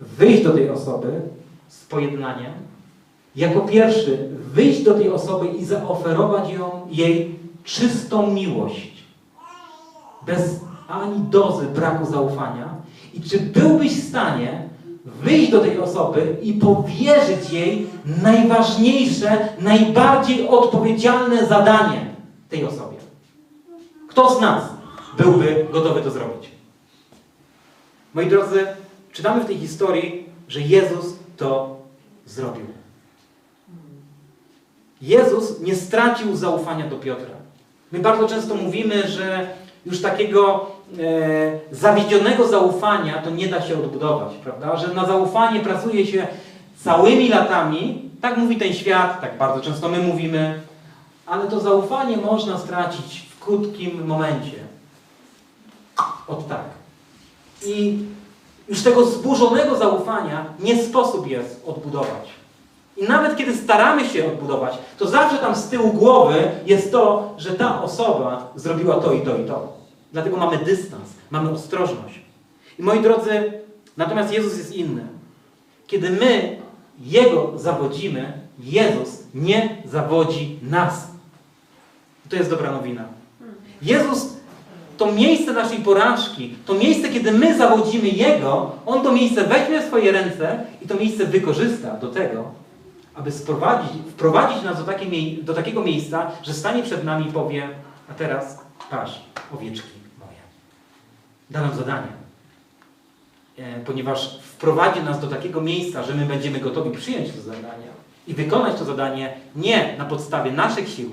wyjść do tej osoby z pojednaniem, jako pierwszy wyjść do tej osoby i zaoferować ją, jej czystą miłość, bez ani dozy braku zaufania, i czy byłbyś w stanie wyjść do tej osoby i powierzyć jej najważniejsze, najbardziej odpowiedzialne zadanie tej osobie? Kto z nas byłby gotowy to zrobić? Moi drodzy, czytamy w tej historii, że Jezus to zrobił. Jezus nie stracił zaufania do Piotra. My bardzo często mówimy, że już takiego zawiedzionego zaufania to nie da się odbudować, prawda? Że na zaufanie pracuje się całymi latami, tak mówi ten świat, tak bardzo często my mówimy, ale to zaufanie można stracić w krótkim momencie. Od tak. I już tego zburzonego zaufania nie sposób jest odbudować. I nawet kiedy staramy się odbudować, to zawsze tam z tyłu głowy jest to, że ta osoba zrobiła to i to i to. Dlatego mamy dystans, mamy ostrożność. I moi drodzy, natomiast Jezus jest inny. Kiedy my Jego zawodzimy, Jezus nie zawodzi nas. To jest dobra nowina. Jezus to miejsce naszej porażki, to miejsce, kiedy my zawodzimy Jego, On to miejsce weźmie w swoje ręce i to miejsce wykorzysta do tego, aby sprowadzić, wprowadzić nas do, takiej, mie- do takiego miejsca, że stanie przed nami i powie, a teraz patrz, owieczki. Da nam zadanie. E, ponieważ wprowadzi nas do takiego miejsca, że my będziemy gotowi przyjąć to zadanie i wykonać to zadanie nie na podstawie naszych sił,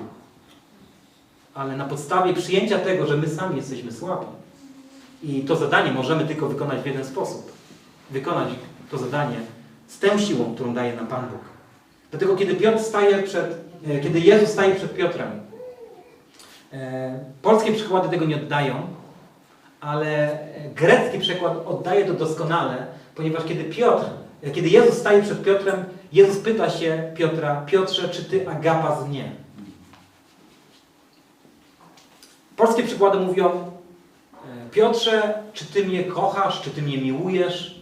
ale na podstawie przyjęcia tego, że my sami jesteśmy słabi. I to zadanie możemy tylko wykonać w jeden sposób. Wykonać to zadanie z tą siłą, którą daje nam Pan Bóg. Dlatego kiedy Piotr staje przed, e, kiedy Jezus staje przed Piotrem, e, polskie przykłady tego nie oddają, ale e, grecki przykład oddaje to doskonale, ponieważ kiedy Piotr, e, kiedy Jezus staje przed Piotrem, Jezus pyta się Piotra, Piotrze, czy ty agapas mnie? Polskie przykłady mówią, e, Piotrze, czy ty mnie kochasz, czy ty mnie miłujesz?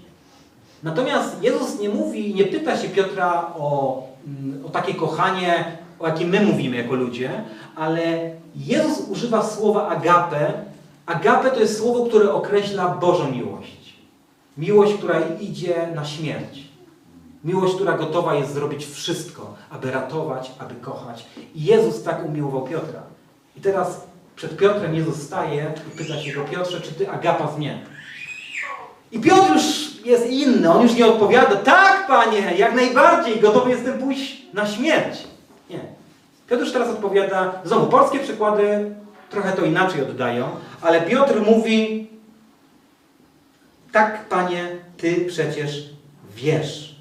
Natomiast Jezus nie mówi, nie pyta się Piotra o, mm, o takie kochanie, o jakim my mówimy jako ludzie, ale Jezus używa słowa agape. Agape to jest słowo, które określa Bożą miłość. Miłość, która idzie na śmierć. Miłość, która gotowa jest zrobić wszystko, aby ratować, aby kochać. I Jezus tak umiłował Piotra. I teraz przed Piotrem Jezus staje i pyta się go, Piotrze, czy ty agapas mnie? I Piotr już jest inny, on już nie odpowiada, tak panie, jak najbardziej, gotowy jestem pójść na śmierć. Nie. Piotr już teraz odpowiada, znowu polskie przykłady trochę to inaczej oddają, ale Piotr mówi, tak panie, ty przecież wiesz,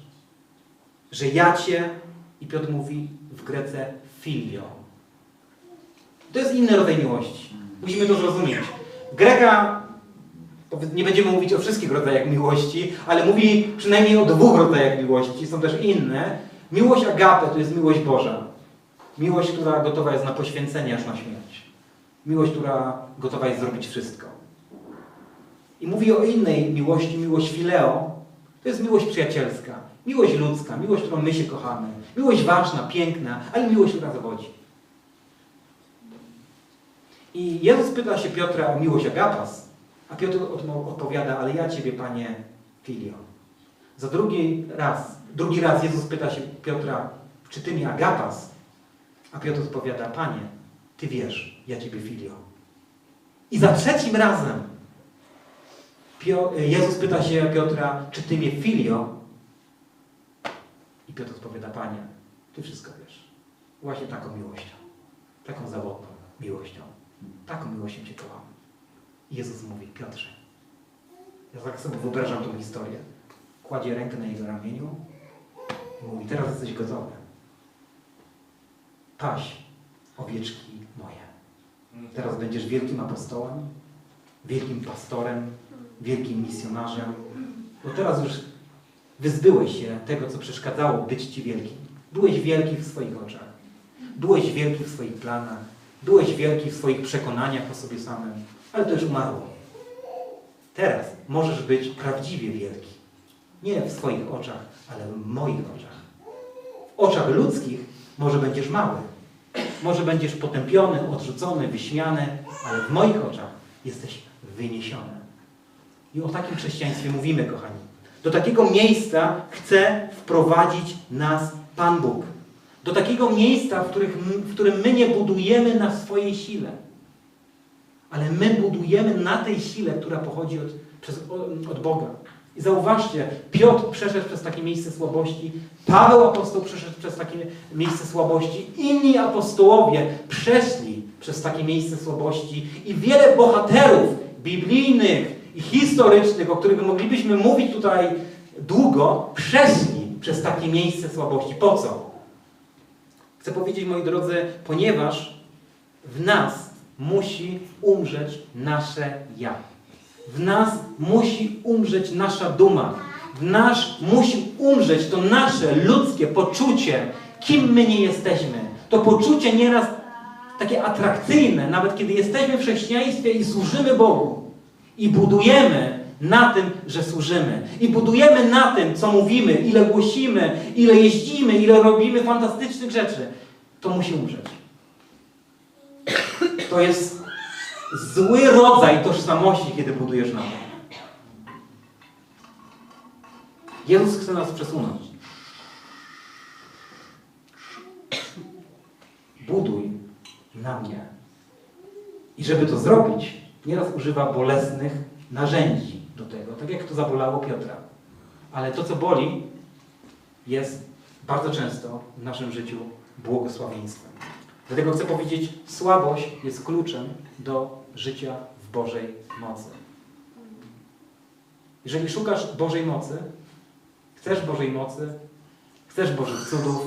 że ja cię, i Piotr mówi w Grece filio. To jest inny rodzaj miłości. Musimy to zrozumieć. Greka Nie będziemy mówić o wszystkich rodzajach miłości, ale mówi przynajmniej o dwóch rodzajach miłości. Są też inne. Miłość agape to jest miłość Boża. Miłość, która gotowa jest na poświęcenie aż na śmierć. Miłość, która gotowa jest zrobić wszystko. I mówi o innej miłości, miłość fileo. To jest miłość przyjacielska, miłość ludzka, miłość, którą my się kochamy. Miłość ważna, piękna, ale miłość, która zawodzi. I Jezus pyta się Piotra o miłość agapas, a Piotr odpowiada, ale ja Ciebie, Panie, filio. Za drugi raz, drugi raz Jezus pyta się Piotra, czy Ty mi agapas? A Piotr odpowiada, Panie, Ty wiesz, ja Ciebie filio. I za trzecim razem Jezus pyta się Piotra, czy Ty mnie filio? I Piotr odpowiada, Panie, Ty wszystko wiesz. Właśnie taką miłością, taką zawodną miłością, taką miłością Cię kocham. I Jezus mówi, Piotrze, ja tak sobie wyobrażam tą historię. Kładzie rękę na jego ramieniu i mówi, teraz jesteś gotowy. Paś owieczki. Teraz będziesz wielkim apostołem, wielkim pastorem, wielkim misjonarzem. Bo teraz już wyzbyłeś się tego, co przeszkadzało być Ci wielkim. Byłeś wielki w swoich oczach. Byłeś wielki w swoich planach. Byłeś wielki w swoich przekonaniach o sobie samym. Ale to już umarło. Teraz możesz być prawdziwie wielki. Nie w swoich oczach, ale w moich oczach. W oczach ludzkich może będziesz mały. Może będziesz potępiony, odrzucony, wyśmiany, ale w moich oczach jesteś wyniesiony. I o takim chrześcijaństwie mówimy, kochani. Do takiego miejsca chce wprowadzić nas Pan Bóg. Do takiego miejsca, w, których, w którym my nie budujemy na swojej sile. Ale my budujemy na tej sile, która pochodzi od, przez, od Boga. I zauważcie, Piotr przeszedł przez takie miejsce słabości, Paweł apostoł przeszedł przez takie miejsce słabości, inni apostołowie przeszli przez takie miejsce słabości i wiele bohaterów biblijnych i historycznych, o których moglibyśmy mówić tutaj długo, przeszli przez takie miejsce słabości. Po co? Chcę powiedzieć, moi drodzy, ponieważ w nas musi umrzeć nasze ja. W nas musi umrzeć nasza duma. W nas musi umrzeć to nasze ludzkie poczucie, kim my nie jesteśmy. To poczucie nieraz takie atrakcyjne, nawet kiedy jesteśmy w chrześcijaństwie i służymy Bogu. I budujemy na tym, że służymy. I budujemy na tym, co mówimy, ile głosimy, ile jeździmy, ile robimy fantastycznych rzeczy. To musi umrzeć. To jest zły rodzaj tożsamości, kiedy budujesz na tym. Jezus chce nas przesunąć. Buduj na mnie. I żeby to zrobić, nieraz używa bolesnych narzędzi do tego, tak jak to zabolało Piotra. Ale to, co boli, jest bardzo często w naszym życiu błogosławieństwem. Dlatego chcę powiedzieć, słabość jest kluczem do życia w Bożej mocy. Jeżeli szukasz Bożej mocy, chcesz Bożej mocy, chcesz Bożych cudów,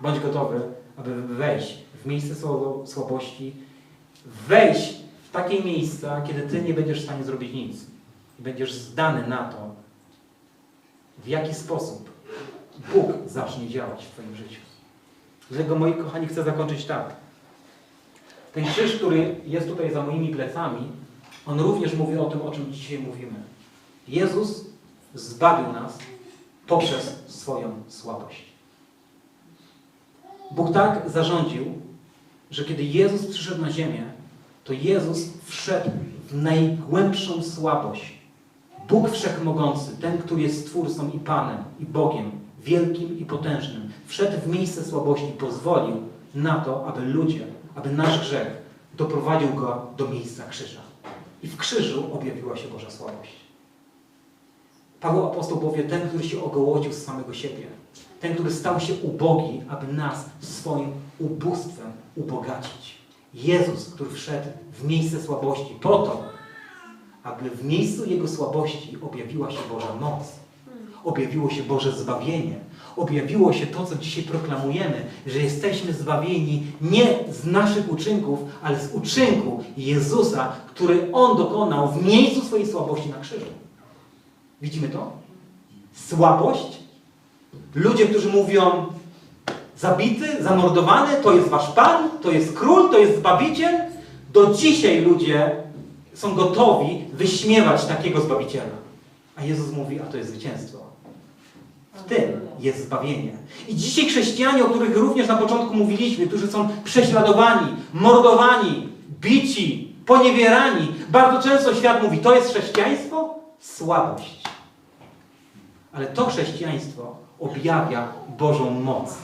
bądź gotowy, aby wejść w miejsce słabo- słabości, wejść w takie miejsca, kiedy Ty nie będziesz w stanie zrobić nic. I będziesz zdany na to, w jaki sposób Bóg zacznie działać w Twoim życiu. Dlatego, moi kochani, chcę zakończyć tak. Ten krzyż, który jest tutaj za moimi plecami, on również mówi o tym, o czym dzisiaj mówimy. Jezus zbawił nas poprzez swoją słabość. Bóg tak zarządził, że kiedy Jezus przyszedł na ziemię, to Jezus wszedł w najgłębszą słabość Bóg Wszechmogący, ten, który jest Stwórcą i Panem, i Bogiem, wielkim i potężnym, wszedł w miejsce słabości pozwolił na to, aby ludzie, aby nasz grzech doprowadził go do miejsca krzyża. I w krzyżu objawiła się Boża słabość. Paweł apostoł powie, ten, który się ogołodził z samego siebie, ten, który stał się ubogi, aby nas swoim ubóstwem ubogacić. Jezus, który wszedł w miejsce słabości po to, aby w miejscu Jego słabości objawiła się Boża moc, objawiło się Boże zbawienie, objawiło się to, co dzisiaj proklamujemy, że jesteśmy zbawieni nie z naszych uczynków, ale z uczynku Jezusa, który On dokonał w miejscu swojej słabości na krzyżu. Widzimy to? Słabość. Ludzie, którzy mówią zabity, zamordowany, to jest wasz Pan, to jest król, to jest Zbawiciel. Do dzisiaj ludzie są gotowi wyśmiewać takiego Zbawiciela. A Jezus mówi, a to jest zwycięstwo. Tym jest zbawienie. I dzisiaj chrześcijanie, o których również na początku mówiliśmy, którzy są prześladowani, mordowani, bici, poniewierani, bardzo często świat mówi, to jest chrześcijaństwo? Słabość. Ale to chrześcijaństwo objawia Bożą moc.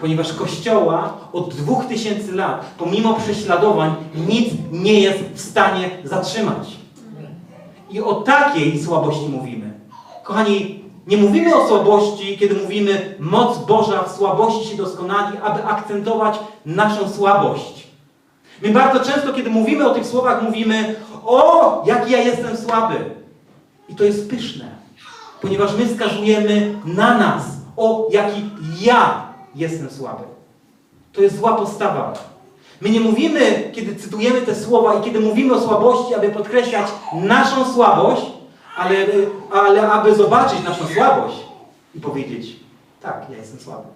Ponieważ Kościoła od dwóch tysięcy lat, pomimo prześladowań, nic nie jest w stanie zatrzymać. I o takiej słabości mówimy. Kochani, nie mówimy o słabości, kiedy mówimy moc Boża w słabości się doskonali, aby akcentować naszą słabość. My bardzo często, kiedy mówimy o tych słowach, mówimy o, jaki ja jestem słaby. I to jest pyszne, ponieważ my wskazujemy na nas, o, jaki ja jestem słaby. To jest zła postawa. My nie mówimy, kiedy cytujemy te słowa i kiedy mówimy o słabości, aby podkreślać naszą słabość, ale, ale aby zobaczyć naszą słabość i powiedzieć, tak, ja jestem słaby.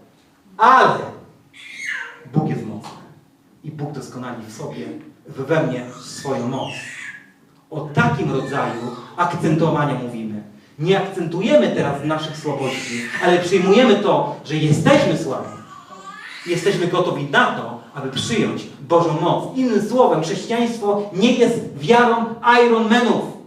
Ale Bóg jest mocny i Bóg doskonali w sobie, we mnie swoją moc. O takim rodzaju akcentowania mówimy. Nie akcentujemy teraz naszych słabości, ale przyjmujemy to, że jesteśmy słabi. Jesteśmy gotowi na to, aby przyjąć Bożą moc. Innym słowem, chrześcijaństwo nie jest wiarą Ironmanów.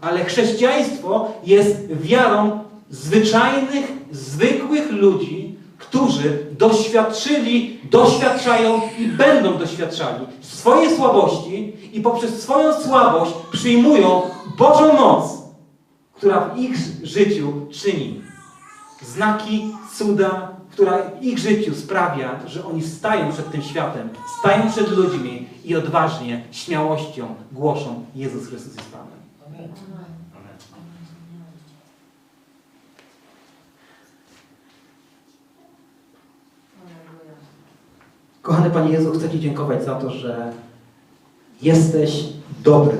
Ale chrześcijaństwo jest wiarą zwyczajnych, zwykłych ludzi, którzy doświadczyli, doświadczają i będą doświadczali swojej słabości i poprzez swoją słabość przyjmują Bożą moc, która w ich życiu czyni znaki, cuda, która w ich życiu sprawia, że oni stają przed tym światem, stają przed ludźmi i odważnie, śmiałością głoszą Jezus Chrystus jest Panem. Kochany Panie Jezu, chcę Ci dziękować za to, że jesteś dobry.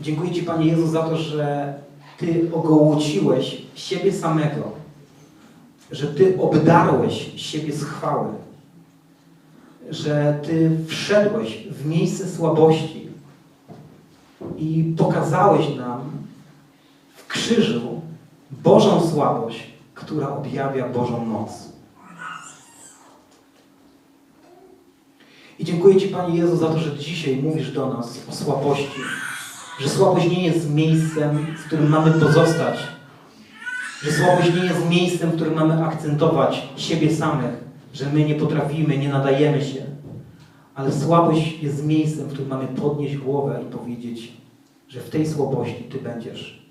Dziękuję Ci, Panie Jezu, za to, że Ty ogołociłeś siebie samego, że Ty obdarłeś siebie z chwały, że Ty wszedłeś w miejsce słabości i pokazałeś nam w krzyżu Bożą słabość, która objawia Bożą moc. I dziękuję Ci, Panie Jezu, za to, że dzisiaj mówisz do nas o słabości. Że słabość nie jest miejscem, w którym mamy pozostać. Że słabość nie jest miejscem, w którym mamy akcentować siebie samych. Że my nie potrafimy, nie nadajemy się. Ale słabość jest miejscem, w którym mamy podnieść głowę i powiedzieć, że w tej słabości Ty będziesz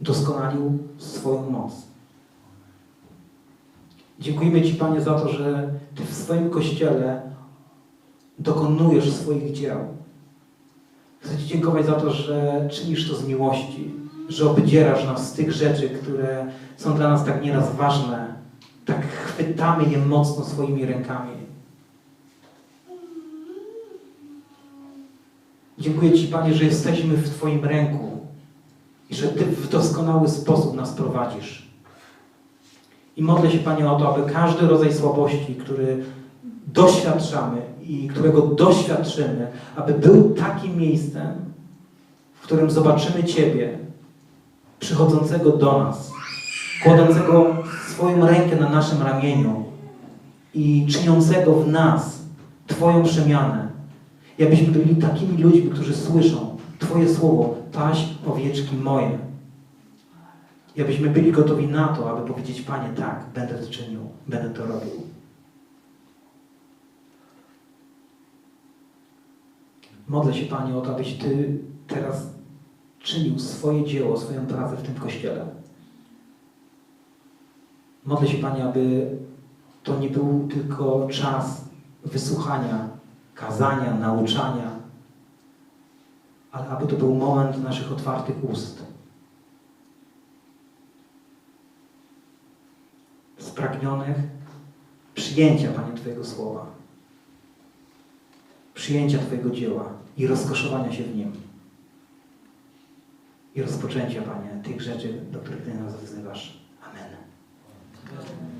doskonalił swoją moc. Dziękujemy Ci, Panie, za to, że Ty w swoim Kościele dokonujesz swoich dzieł. Chcę Ci dziękować za to, że czynisz to z miłości, że obdzierasz nas z tych rzeczy, które są dla nas tak nieraz ważne, tak chwytamy je mocno swoimi rękami. Dziękuję Ci, Panie, że jesteśmy w Twoim ręku i że Ty w doskonały sposób nas prowadzisz. I modlę się, Panie, o to, aby każdy rodzaj słabości, który doświadczamy i którego doświadczymy, aby był takim miejscem, w którym zobaczymy Ciebie przychodzącego do nas, kładącego swoją rękę na naszym ramieniu i czyniącego w nas Twoją przemianę. I abyśmy byli takimi ludźmi, którzy słyszą Twoje słowo, paś owieczki moje. I abyśmy byli gotowi na to, aby powiedzieć, Panie, tak, będę to czynił, będę to robił. Modlę się, Panie, o to, abyś Ty teraz czynił swoje dzieło, swoją pracę w tym Kościele. Modlę się, Panie, aby to nie był tylko czas wysłuchania, kazania, nauczania, ale aby to był moment naszych otwartych ust. Spragnionych przyjęcia, Panie, Twojego słowa, przyjęcia Twojego dzieła i rozkoszowania się w nim. I rozpoczęcia, Panie, tych rzeczy, do których Ty nas wzywasz. Amen.